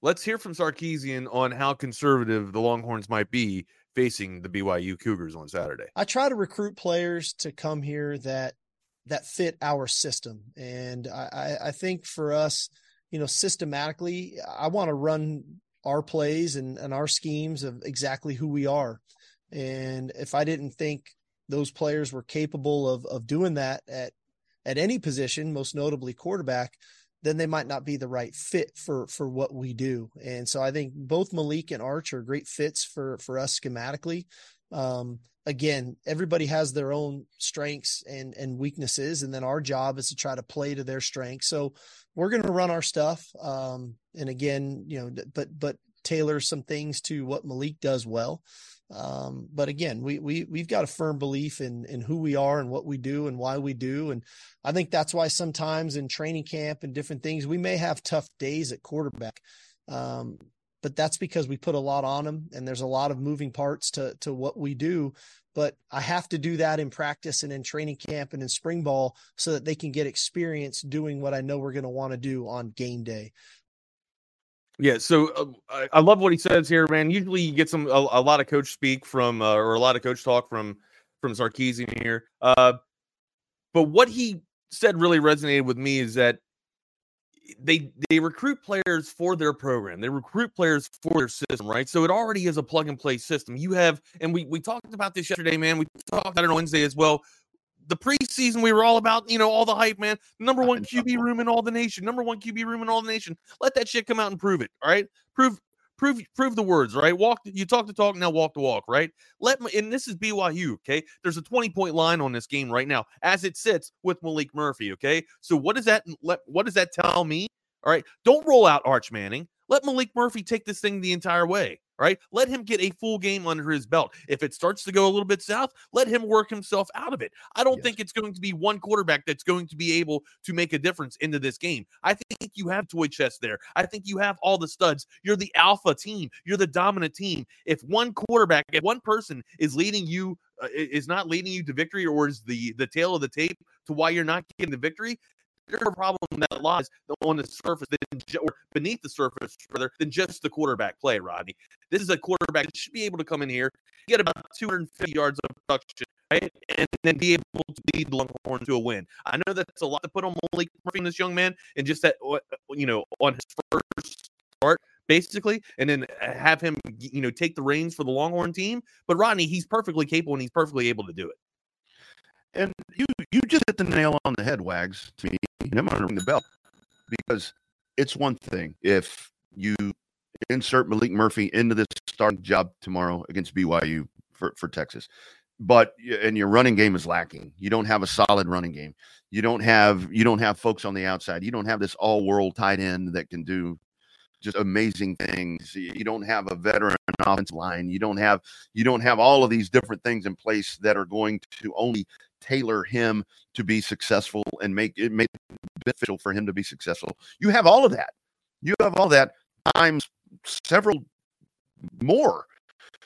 Let's hear from Sarkisian on how conservative the Longhorns might be facing the BYU Cougars on Saturday. I try to recruit players to come here that that fit our system, and I, I think for us, you know, systematically, I want to run our plays and, and our schemes of exactly who we are. And if I didn't think those players were capable of of doing that at at any position, most notably quarterback, then they might not be the right fit for for what we do. And so I think both Maalik and Arch are great fits for for us schematically. Um, again, everybody has their own strengths and and weaknesses, and then our job is to try to play to their strengths. So we're going to run our stuff, um, and again, you know, but but tailor some things to what Maalik does well. Um, but again, we we we've got a firm belief in in who we are and what we do and why we do, and I think that's why sometimes in training camp and different things we may have tough days at quarterback. Um, but that's because we put a lot on them and there's a lot of moving parts to to what we do but I have to do that in practice and in training camp and in spring ball so that they can get experience doing what I know we're going to want to do on game day. Yeah, so uh, I, I, love what he says here, man. Usually, you get some a, a lot of coach speak from uh, or a lot of coach talk from from Sarkisian here. Uh, but what he said really resonated with me is that they they recruit players for their program. They recruit players for their system, right? So it already is a plug and play system. You have, and we we talked about this yesterday, man. We talked about it on Wednesday as well. The preseason, we were all about, you know, all the hype, man. Number one QB room in all the nation. Number one QB room in all the nation. Let that shit come out and prove it. All right, prove prove prove the words, right? Walk you talk the talk, now walk the walk, right? Let me and this is BYU, okay? There's a 20 point line on this game right now as it sits with Maalik Murphy, okay? So what does that let what does that tell me? All right, don't roll out Arch Manning. Let Maalik Murphy take this thing the entire way. Right, let him get a full game under his belt. If it starts to go a little bit south, let him work himself out of it. I don't yes. think it's going to be one quarterback that's going to be able to make a difference into this game. I think you have toy chest there. I think you have all the studs. You're the alpha team. You're the dominant team. If one quarterback, if one person is leading you uh, is not leading you to victory or is the the tail of the tape to why you're not getting the victory bigger problem that lies on the surface than, or beneath the surface rather than just the quarterback play, Rodney. This is a quarterback that should be able to come in here, get about 250 yards of production, right? And then be able to lead the Longhorn to a win. I know that's a lot to put on Maalik Murphy this young man, and just that, uh, you know, on his first start, basically, and then have him, you know, take the reins for the Longhorn team. But Rodney, he's perfectly capable and he's perfectly able to do it. And you you just hit the nail on the head, Wags, to me. And I'm going to ring the bell because it's one thing if you insert Maalik Murphy into this starting job tomorrow against BYU for, for Texas. But and your running game is lacking. You don't have a solid running game. You don't have you don't have folks on the outside. You don't have this all world tight end that can do just amazing things. You don't have a veteran offensive line. You don't have you don't have all of these different things in place that are going to only tailor him to be successful and make it make it beneficial for him to be successful. You have all of that. You have all that times several more.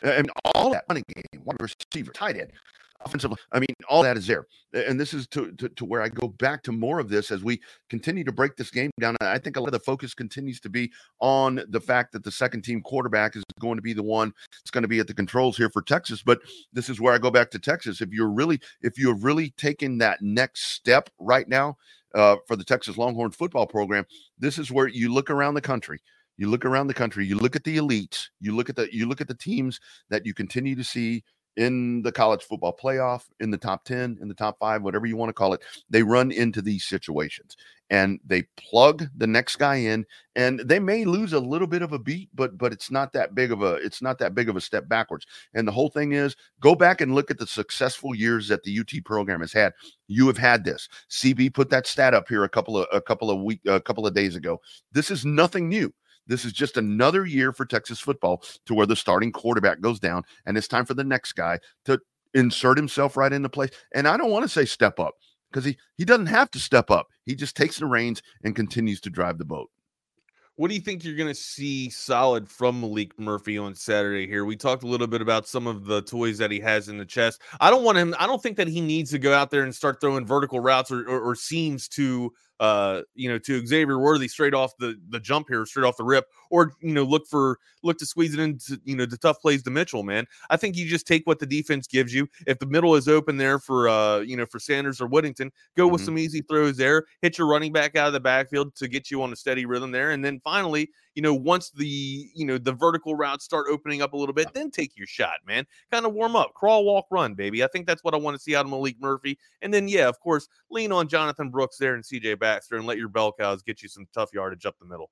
And all that running game, wide receiver, tight end, offensive. I mean, all that is there. And this is to, to, to, where I go back to more of this as we continue to break this game down. I think a lot of the focus continues to be on the fact that the second team quarterback is going to be the one that's going to be at the controls here for Texas. But this is where I go back to Texas. If you're really, if you're really taking that next step right now uh, for the Texas Longhorn football program, this is where you look around the country you look around the country you look at the elites you look at the you look at the teams that you continue to see in the college football playoff, in the top 10, in the top five, whatever you want to call it, they run into these situations and they plug the next guy in and they may lose a little bit of a beat but but it's not that big of a it's not that big of a step backwards and the whole thing is go back and look at the successful years that the UT program has had. You have had this. CB put that stat up here a couple of a couple of week a couple of days ago. This is nothing new this is just another year for Texas football to where the starting quarterback goes down, and it's time for the next guy to insert himself right into place. And I don't want to say step up because he he doesn't have to step up. He just takes the reins and continues to drive the boat. What do you think you're going to see solid from Malik Murphy on Saturday here? We talked a little bit about some of the toys that he has in the chest. I don't want him, I don't think that he needs to go out there and start throwing vertical routes or, or, or seams to uh, you know, to Xavier Worthy straight off the the jump here, straight off the rip, or you know, look for look to squeeze it into you know the tough plays to Mitchell. Man, I think you just take what the defense gives you. If the middle is open there for uh, you know, for Sanders or Whittington, go with mm-hmm. some easy throws there. Hit your running back out of the backfield to get you on a steady rhythm there, and then finally, you know, once the you know the vertical routes start opening up a little bit, then take your shot, man. Kind of warm up, crawl, walk, run, baby. I think that's what I want to see out of Maalik Murphy, and then yeah, of course, lean on Jonathan Brooks there and C.J. Baxter and let your bell cows get you some tough yardage up the middle.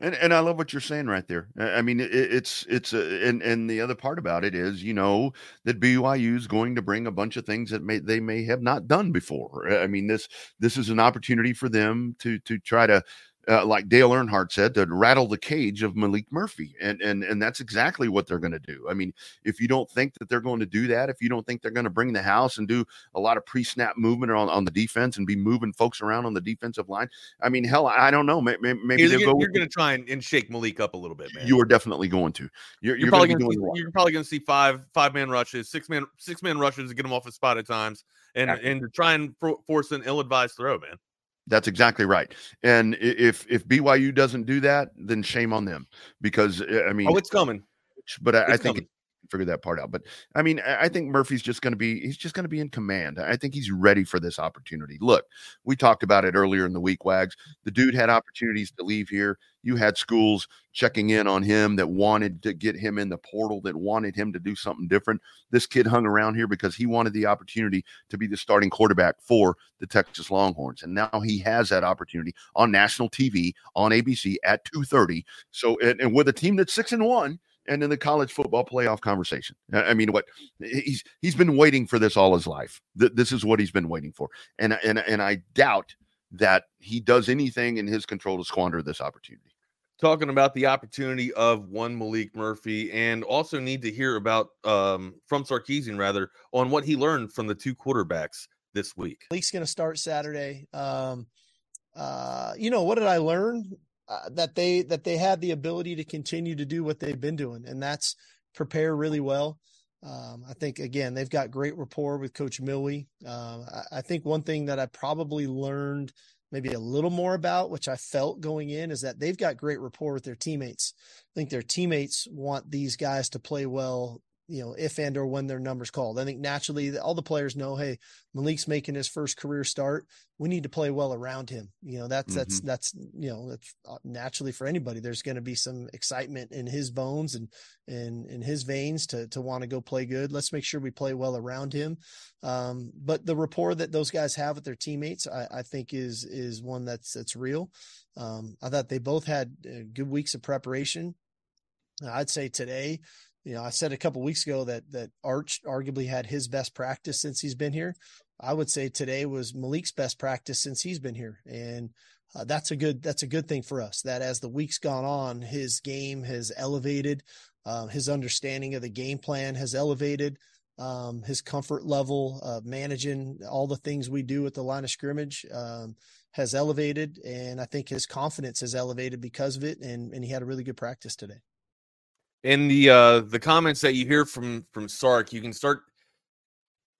And and I love what you're saying right there. I mean, it, it's it's a, and and the other part about it is, you know, that BYU is going to bring a bunch of things that may they may have not done before. I mean, this this is an opportunity for them to to try to uh, like Dale Earnhardt said, to rattle the cage of Maalik Murphy, and and and that's exactly what they're going to do. I mean, if you don't think that they're going to do that, if you don't think they're going to bring the house and do a lot of pre-snap movement on, on the defense and be moving folks around on the defensive line, I mean, hell, I don't know. Maybe, maybe you're, you're, you're going to try and, and, shake Maalik up a little bit, man. You are definitely going to. You're, you're, you're probably going to. You're probably going to see five five man rushes, six man six man rushes to get him off his spot at times, and and try and force an ill-advised throw, man. That's exactly right. And if if BYU doesn't do that, then shame on them because eh, I mean, oh, it's coming. But I, I think coming. Figure that part out. But I mean, I think Murphy's just going to be he's just going to be in command. I think he's ready for this opportunity. Look, we talked about it earlier in the week, Wags. The dude had mm-hmm. opportunities to leave here. You had schools checking in on him that wanted to get him in the portal, that wanted him to do something different. This kid hung around here because he wanted the opportunity to be the starting quarterback for the Texas Longhorns. And now he has that opportunity on national TV on ABC at 2:30. So and, and with a team that's six and one, and in the college football playoff conversation. I mean, what he's he's been waiting for this all his life. This is what he's been waiting for, and and and I doubt that he does anything in his control to squander this opportunity. Talking about the opportunity of one Maalik Murphy, and also need to hear about um, from Sarkisian rather on what he learned from the two quarterbacks this week. Maalik's going to start Saturday. Um, uh, you know what did I learn? Uh, that they that they had the ability to continue to do what they've been doing, and that's prepare really well. Um, I think again they've got great rapport with Coach Milwee. Uh, I, I, think one thing that I probably learned maybe a little more about, which I felt going in, is that they've got great rapport with their teammates. I think their teammates want these guys to play well you know, if and or when their numbers called. I think naturally all the players know, hey, Maalik's making his first career start. We need to play well around him. You know, that's mm-hmm. that's that's you know, that's uh, naturally for anybody. There's going to be some excitement in his bones and and in his veins to to want to go play good. Let's make sure we play well around him. Um, but the rapport that those guys have with their teammates, I, I think is is one that's that's real. Um, I thought they both had uh, good weeks of preparation. I'd say today you know, I said a couple weeks ago that that Arch arguably had his best practice since he's been here. I would say today was Maalik's best practice since he's been here, and uh, that's a good that's a good thing for us. That as the weeks gone on, his game has elevated, uh, his understanding of the game plan has elevated, um, his comfort level of managing all the things we do at the line of scrimmage um, has elevated, and I think his confidence has elevated because of it. And and he had a really good practice today in the uh the comments that you hear from from Sark, you can start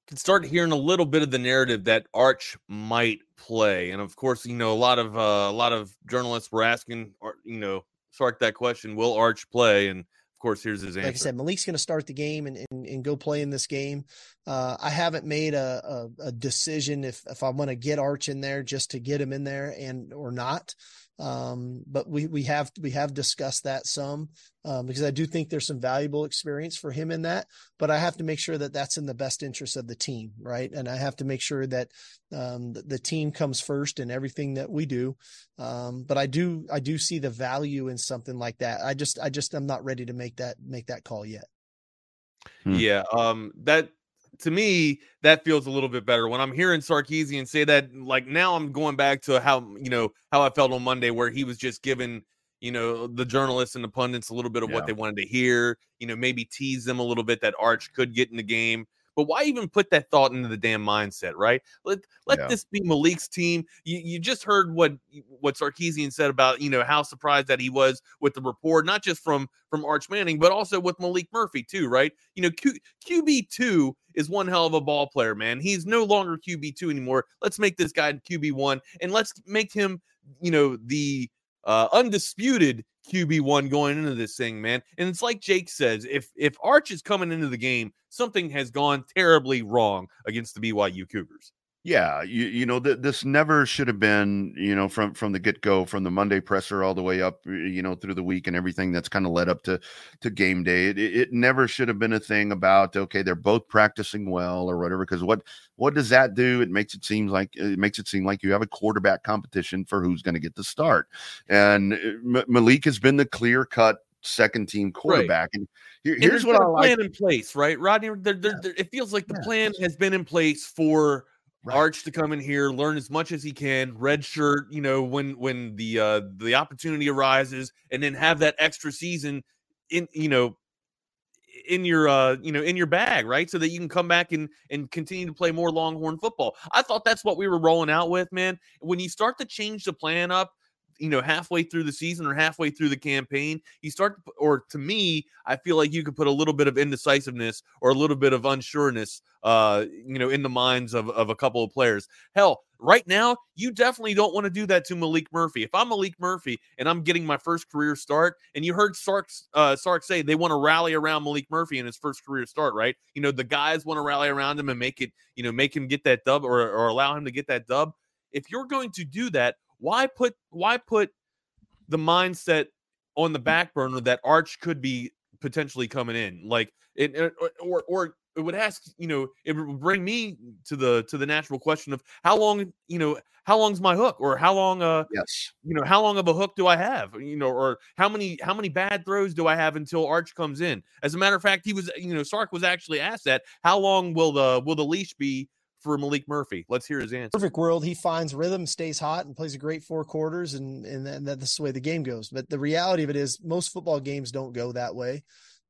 can start hearing a little bit of the narrative that Arch might play, and of course, you know a lot of uh, a lot of journalists were asking, you know, Sark that question: Will Arch play? And of course, here's his answer. Like I said, Maalik's going to start the game and, and, and go play in this game. Uh, I haven't made a, a, a decision if if I want to get Arch in there just to get him in there and or not. Um, but we we have we have discussed that some um, because I do think there's some valuable experience for him in that. But I have to make sure that that's in the best interest of the team, right? And I have to make sure that um, the, the, team comes first in everything that we do. Um, but I do I do see the value in something like that. I just I just I'm not ready to make that make that call yet. Hmm. Yeah, um, that to me, that feels a little bit better. When I'm hearing Sarkisian say that, like now I'm going back to how you know how I felt on Monday, where he was just giving you know the journalists and the pundits a little bit of yeah. what they wanted to hear. You know, maybe tease them a little bit that Arch could get in the game. But why even put that thought into the damn mindset, right? Let let yeah. this be Maalik's team. You, you just heard what what Sarkisian said about you know how surprised that he was with the report, not just from from Arch Manning, but also with Maalik Murphy too, right? You know, Q, QB two is one hell of a ball player, man. He's no longer QB two anymore. Let's make this guy QB one, and let's make him you know the uh, undisputed QB one going into this thing, man. And it's like Jake says, if if Arch is coming into the game, something has gone terribly wrong against the BYU Cougars. Yeah, you you know th- this never should have been you know from from the get go from the Monday presser all the way up you know through the week and everything that's kind of led up to to game day. It, it never should have been a thing about okay they're both practicing well or whatever because what what does that do? It makes it seem like it makes it seem like you have a quarterback competition for who's going to get the start. And uh, M- Maalik has been the clear cut second team quarterback. Right. And here, here's what I like. Plan in place, right, Rodney? They're, they're, they're, it feels like the yeah. plan has been in place for Right. Arch to come in here, learn as much as he can, red shirt, you know, when when the uh the opportunity arises, and then have that extra season in you know in your uh you know in your bag, right? So that you can come back and and continue to play more Longhorn football. I thought that's what we were rolling out with, man. When you start to change the plan up, you know halfway through the season or halfway through the campaign you start or to me i feel like you could put a little bit of indecisiveness or a little bit of unsureness uh you know in the minds of, of a couple of players. Hell right now you definitely don't want to do that to maalik murphy. If i'm maalik murphy and i'm getting my first career start and you heard sark uh sark say they want to rally around maalik murphy in his first career start right? You know the guys want to rally around him and make it you know make him get that dub or, or allow him to get that dub. If you're going to do that why put why put the mindset on the back burner that Arch could be potentially coming in? Like it or or it would ask, you know, it would bring me to the to the natural question of how long, you know, how long's my hook or how long uh yes, you know, how long of a hook do I have? You know, or how many how many bad throws do I have until Arch comes in? As a matter of fact, he was, you know, Sark was actually asked that. How long will the will the leash be for Maalik Murphy? Let's hear his answer. Perfect world, he finds rhythm, stays hot, and plays a great four quarters, and and, and that's the way the game goes. But the reality of it is, most football games don't go that way.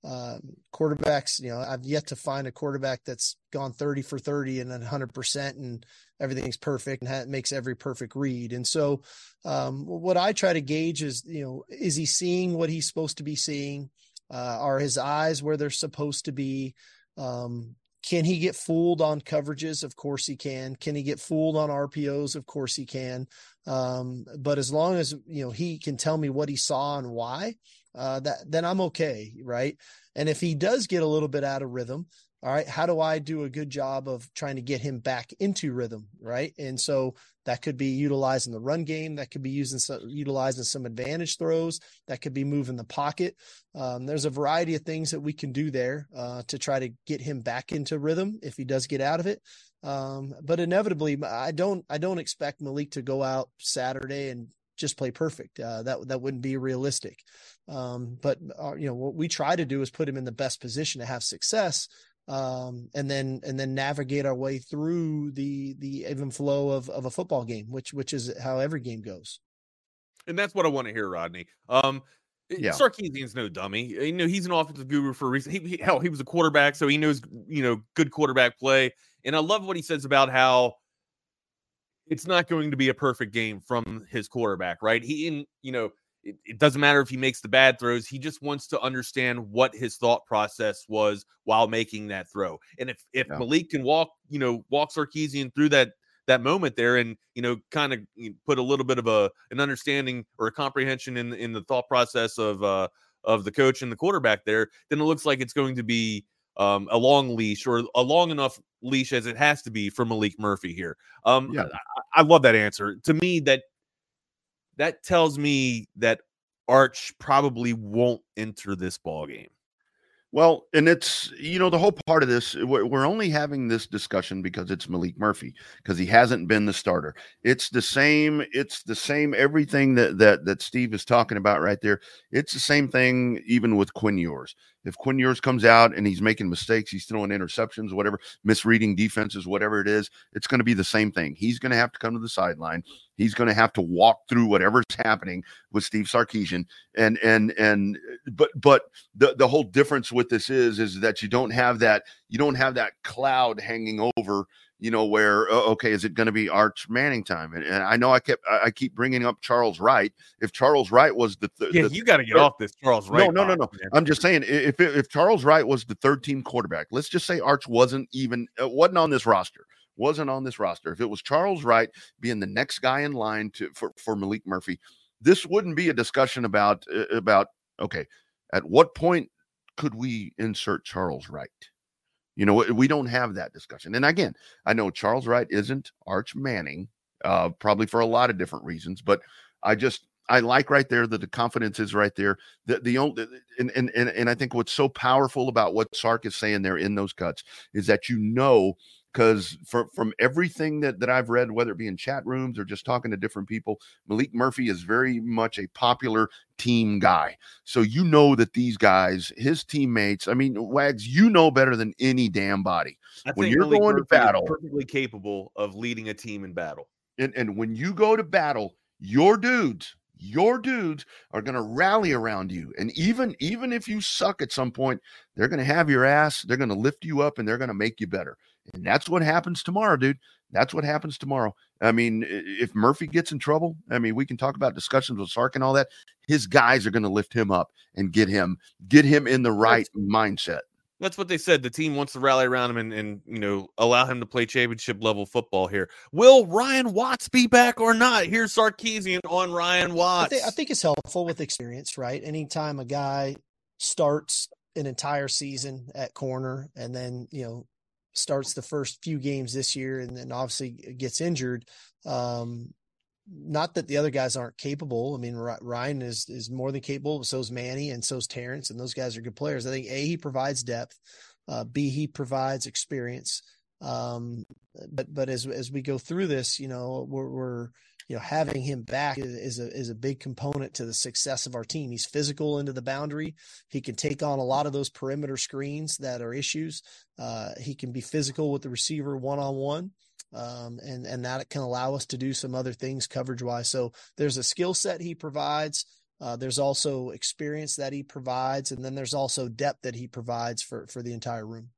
Um, quarterbacks, you know, I've yet to find a quarterback that's gone 30 for 30 and 100% and everything's perfect and ha- makes every perfect read. And so, um, what I try to gauge is, you know, is he seeing what he's supposed to be seeing? Uh, are his eyes where they're supposed to be? Um, can he get fooled on coverages? Of course he can. Can he get fooled on RPOs? Of course he can. Um, but as long as you know he can tell me what he saw and why, uh, that then I'm okay, right? And if he does get a little bit out of rhythm, all right, how do I do a good job of trying to get him back into rhythm, right? And so that could be utilizing the run game, that could be using some, utilizing some advantage throws, that could be moving the pocket. Um, there's a variety of things that we can do there uh, to try to get him back into rhythm if he does get out of it. Um, but inevitably, I don't I don't expect Maalik to go out Saturday and just play perfect. Uh, that that wouldn't be realistic. Um, but uh, you know what we try to do is put him in the best position to have success um, and then and then navigate our way through the the even flow of, of a football game, which which is how every game goes. And that's what I want to hear, Rodney. Um, yeah. Sarkisian's no dummy. You know, he's an offensive guru for a reason. He, he, hell, he was a quarterback, so he knows you know good quarterback play. And I love what he says about how it's not going to be a perfect game from his quarterback, right? He, in you know, it, it, doesn't matter if he makes the bad throws. He just wants to understand what his thought process was while making that throw. And if if yeah. Maalik can walk, you know, walk Sarkisian through that that moment there, and you know, kind of put a little bit of a an understanding or a comprehension in in the thought process of uh of the coach and the quarterback there, then it looks like it's going to be um, a long leash or a long enough leash as it has to be for Maalik Murphy here. Um, yeah. I, I love that answer. To me, that that tells me that Arch probably won't enter this ball game. Well, and it's you know the whole part of this we're only having this discussion because it's Maalik Murphy because he hasn't been the starter. It's the same. It's the same. Everything that that that Steve is talking about right there. It's the same thing even with Quinn Ewers. If Quinn Ewers comes out and he's making mistakes, he's throwing interceptions, whatever, misreading defenses, whatever it is, it's going to be the same thing. He's going to have to come to the sideline. He's going to have to walk through whatever's happening with Steve Sarkisian. And and and but but the the whole difference with this is is that you don't have that you don't have that cloud hanging over you know, where okay, is it going to be Arch Manning time? And, and, I know I kept I keep bringing up Charles Wright. If Charles Wright was the th- yeah, the you got to get third, off this Charles Wright. No, no, no, no. Man. I'm just saying if if Charles Wright was the third team quarterback, let's just say Arch wasn't even uh, wasn't on this roster, wasn't on this roster. If it was Charles Wright being the next guy in line to for for Maalik Murphy, this wouldn't be a discussion about uh, about okay, at what point could we insert Charles Wright? You know, we don't have that discussion. And again, I know Charles Wright isn't Arch Manning, uh, probably for a lot of different reasons, but I just I like right there that the confidence is right there. The the only and, and and and I think what's so powerful about what Sark is saying there in those cuts is that you know because from from everything that that I've read, whether it be in chat rooms or just talking to different people, Maalik Murphy is very much a popular team guy. So you know that these guys, his teammates, I mean, Wags, you know better than any damn body. I when you're Maalik going Murphy to battle, perfectly capable of leading a team in battle. And and when you go to battle, your dudes your dudes are going to rally around you and even even if you suck at some point they're going to have your ass they're going to lift you up and they're going to make you better and that's what happens tomorrow, dude. That's what happens tomorrow. I mean, if Murphy gets in trouble, I mean, we can talk about discussions with Sark and all that. His guys are going to lift him up and get him get him in the right that's, mindset. That's what they said. The team wants to rally around him and, and you know allow him to play championship level football here. Will Ryan Watts be back or not? Here's Sarkisian on Ryan Watts. I think, I think it's helpful with experience, right? Anytime a guy starts an entire season at corner and then you know starts the first few games this year and then obviously gets injured. Um, not that the other guys aren't capable. I mean, Ryan is is more than capable. So is Manny, and so is Terrance, and those guys are good players. I think a he provides depth. Uh, B he provides experience. Um, but but as as we go through this, you know, we're, we're you know having him back is, is, a is a big component to the success of our team. He's physical into the boundary. He can take on a lot of those perimeter screens that are issues. Uh, he can be physical with the receiver one on one. Um, and and that can allow us to do some other things coverage wise. So there's a skill set he provides. Uh, there's also experience that he provides, and then there's also depth that he provides for for the entire room.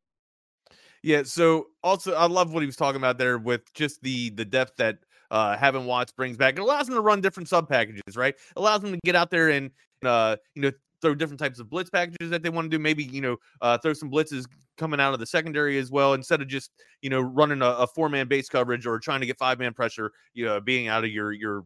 Yeah. So also, I love what he was talking about there with just the the depth that uh, having Watts brings back. It allows them to run different sub packages, right? Allows them to get out there and uh, you know throw different types of blitz packages that they want to do. Maybe you know uh, throw some blitzes coming out of the secondary as well, instead of just you know running a, a four man base coverage or trying to get five man pressure. You know, being out of your your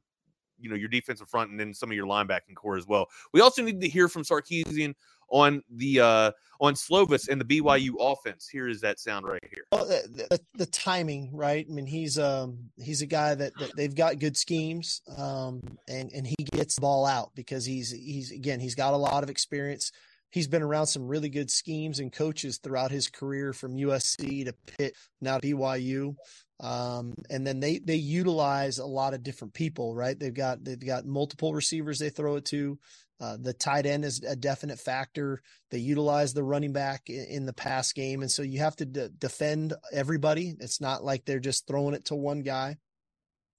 you know your defensive front and then some of your linebacking core as well. We also need to hear from Sarkisian on the uh on Slovis and the BYU offense. Here is that sound right here. Well, the, the, the, timing, right? I mean, he's um he's a guy that, that they've got good schemes, um, and and he gets the ball out because he's he's again he's got a lot of experience. He's been around some really good schemes and coaches throughout his career, from USC to Pitt, now to BYU. Um, and then they they utilize a lot of different people, right? They've got they've got multiple receivers they throw it to. Uh, the tight end is a definite factor. They utilize the running back in, in the pass game, and so you have to defend everybody. It's not like they're just throwing it to one guy.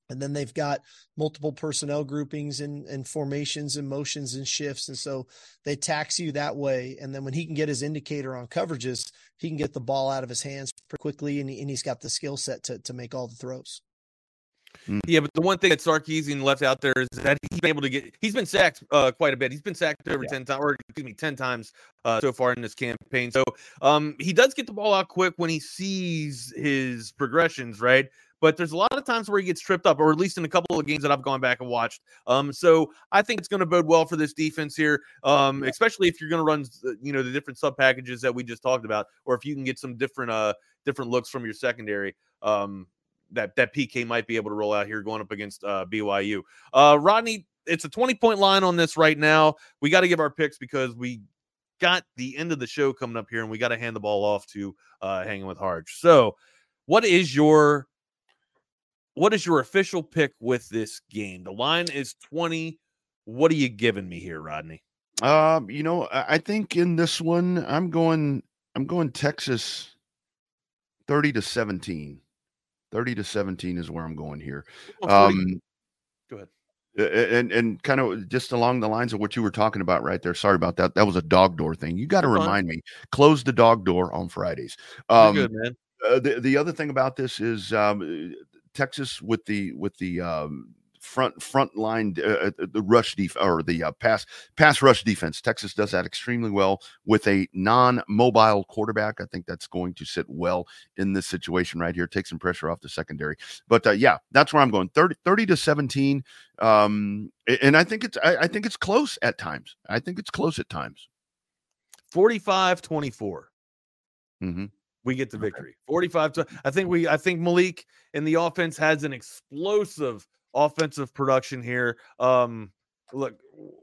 And then they've got multiple personnel groupings and, and formations and motions and shifts. And so they tax you that way. And then when he can get his indicator on coverages, he can get the ball out of his hands pretty quickly and, and he's got the skill set to, to make all the throws. Mm. Yeah, but the one thing that Sarkisian left out there is that he's been able to get he's been sacked uh, quite a bit. He's been sacked over yeah. 10 times or excuse me, 10 times uh, so far in this campaign. So um he does get the ball out quick when he sees his progressions, right? But there's a lot of times where he gets tripped up, or at least in a couple of games that I've gone back and watched. Um, so I think it's going to bode well for this defense here, um, especially if you're going to run, you know, the different sub packages that we just talked about, or if you can get some different, uh, different looks from your secondary. Um, that that PK might be able to roll out here going up against uh, BYU. Uh, Rodney, it's a 20 point line on this right now. We got to give our picks because we got the end of the show coming up here and we got to hand the ball off to uh, Hanging with Harge. So, what is your what is your official pick with this game? The line is 20. What are you giving me here, Rodney? Um, you know, I think in this one, I'm going I'm going Texas 30 to 17. 30 to 17 is where I'm going here. Um, Go ahead. And and kind of just along the lines of what you were talking about right there. Sorry about that. That was a dog door thing. You got to remind me. Close the dog door on Fridays. Um, good, man. Uh, the the other thing about this is um, Texas with the with the um, front front line uh, uh, the rush def or the uh, pass pass rush defense. Texas does that extremely well with a non-mobile quarterback. I think that's going to sit well in this situation right here. Take some pressure off the secondary. But uh, yeah, that's where I'm going. 30, 30 to 17. Um, and I think it's I, I think it's close at times. I think it's close at times. 45 24. Mm-hmm we get the victory. 45 to I think we I think Maalik in the offense has an explosive offensive production here. Um, look,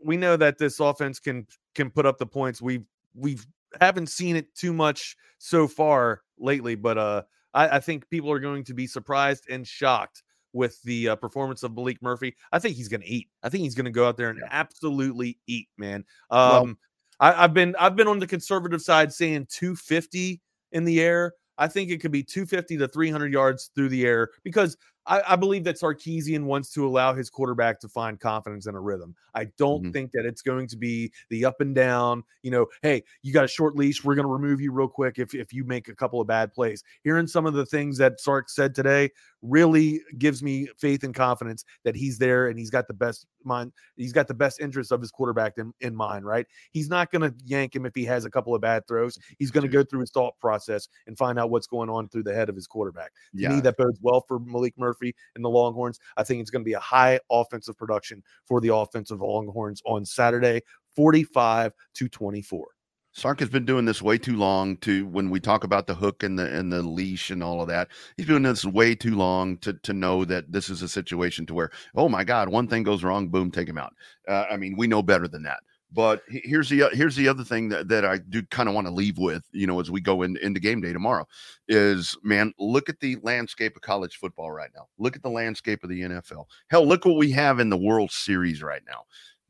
we know that this offense can can put up the points. We've we've haven't seen it too much so far lately, but uh, I, I think people are going to be surprised and shocked with the uh, performance of Maalik Murphy. I think he's going to eat. I think he's going to go out there and yeah. absolutely eat, man. Um, well, I, have been I've been on the conservative side saying 250 in the air. I think it could be 250 to 300 yards through the air because I, I, believe that Sarkisian wants to allow his quarterback to find confidence in a rhythm. I don't mm-hmm. think that it's going to be the up and down, you know, hey, you got a short leash. We're going to remove you real quick if, if you make a couple of bad plays. Hearing some of the things that Sark said today really gives me faith and confidence that he's there and he's got the best mind. He's got the best interest of his quarterback in, in mind, right? He's not going to yank him if he has a couple of bad throws. He's going to go through his thought process and find out what's going on through the head of his quarterback. To yeah. me, that bodes well for Maalik Murphy and the Longhorns. I think it's going to be a high offensive production for the offensive Longhorns on Saturday, 45 to 24. Sark has been doing this way too long to when we talk about the hook and the and the leash and all of that. He's doing this way too long to to know that this is a situation to where oh my god, one thing goes wrong, boom, take him out. Uh, I mean, we know better than that. But here's the uh, here's the other thing that, that I do kind of want to leave with, you know, as we go in, into game day tomorrow, is man, look at the landscape of college football right now. Look at the landscape of the NFL. Hell, look what we have in the World Series right now.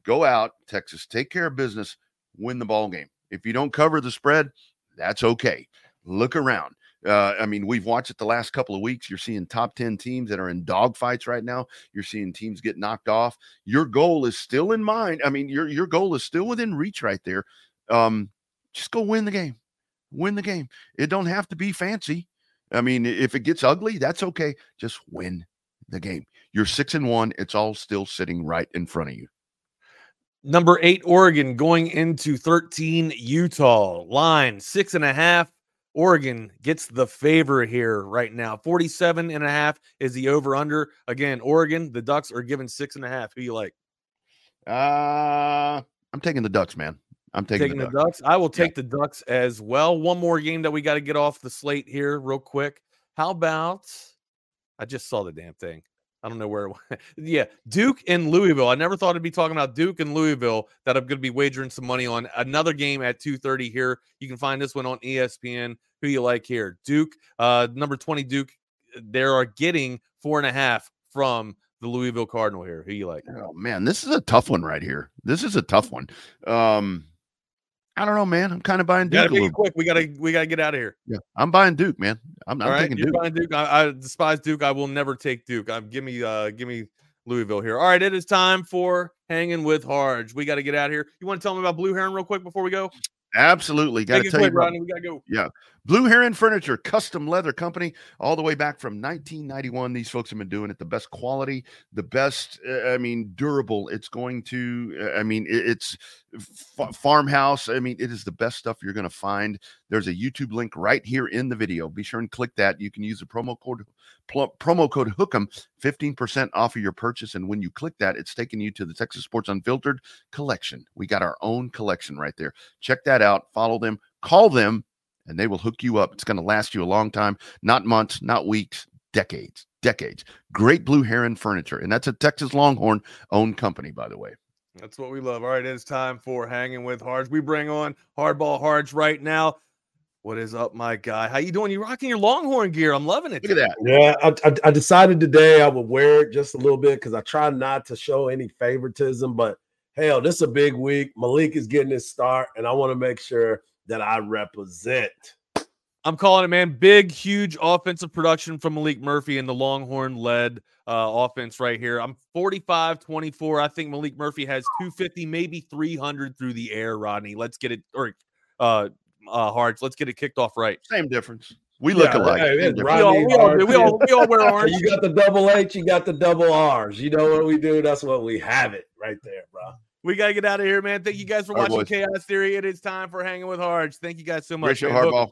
Go out, Texas, take care of business, win the ball game. If you don't cover the spread, that's okay. Look around. Uh, I mean, we've watched it the last couple of weeks. You're seeing top 10 teams that are in dogfights right now. You're seeing teams get knocked off. Your goal is still in mind. I mean, your your goal is still within reach right there. Um, just go win the game. Win the game. It don't have to be fancy. I mean, if it gets ugly, that's okay. Just win the game. You're six and one. It's all still sitting right in front of you. Number eight, Oregon going into 13, Utah. Line six and a half. Oregon gets the favor here right now. 47 and a half is the over under. Again, Oregon, the Ducks are given six and a half. Who you like? Uh, I'm taking the Ducks, man. I'm taking, taking the, Ducks. the, Ducks. I will take yeah. the Ducks as well. One more game that we got to get off the slate here, real quick. How about I just saw the damn thing. I don't know where. yeah, Duke and Louisville. I never thought I'd be talking about Duke and Louisville. That I'm going to be wagering some money on another game at 2:30 here. You can find this one on ESPN. Who you like here? Duke, uh, number 20 Duke. They are getting four and a half from the Louisville Cardinal here. Who you like? Oh man, this is a tough one right here. This is a tough one. Um, I don't know, man. I'm kind of buying Duke. Gotta quick. We gotta we gotta get out of here. Yeah, I'm buying Duke, man. I'm not taking Duke. Buying Duke. I, I, despise Duke. I will never take Duke. I'm give me uh give me Louisville here. All right, it is time for hanging with Harge. We got to get out of here. You want to tell me about Blue Heron real quick before we go? Absolutely. Got to tell quick, you, Rodney, we got to go. Yeah. Blue Heron Furniture, custom leather company, all the way back from 1991. These folks have been doing it the best quality, the best, uh, I mean, durable. It's going to, uh, I mean, it's farmhouse. I mean, it is the best stuff you're going to find. There's a YouTube link right here in the video. Be sure and click that. You can use the promo code promo code Hookem, 15% off of your purchase. And when you click that, it's taking you to the Texas Sports Unfiltered collection. We got our own collection right there. Check that out. Follow them, call them and they will hook you up. It's going to last you a long time, not months, not weeks, decades, decades. Great Blue Heron Furniture. And that's a Texas Longhorn owned company, by the way. That's what we love. All right, it's time for hanging with Harge. We bring on Hardball Harge right now. What is up, my guy? How you doing? You rocking your Longhorn gear? I'm loving it. Look at that. Yeah, I, I, I decided today I would wear it just a little bit because I try not to show any favoritism. But hell, this is a big week. Maalik is getting his start, and I want to make sure that I represent. I'm calling it, man. Big, huge offensive production from Maalik Murphy and the Longhorn led uh, offense right here. I'm 45 24. I think Maalik Murphy has 250, maybe 300 through the air, Rodney. Let's get it, or uh, uh, Harge. Let's get it kicked off right. Same difference. We look yeah, alike. Hey, we, all, we, all, we, all, we all wear orange. you got the double H, you got the double R's. You know what we do? That's what we have it right there, bro. We got to get out of here, man. Thank you guys for All watching right, Chaos Theory. It is time for hanging with Harge. Thank you guys so much. Show, Hardball.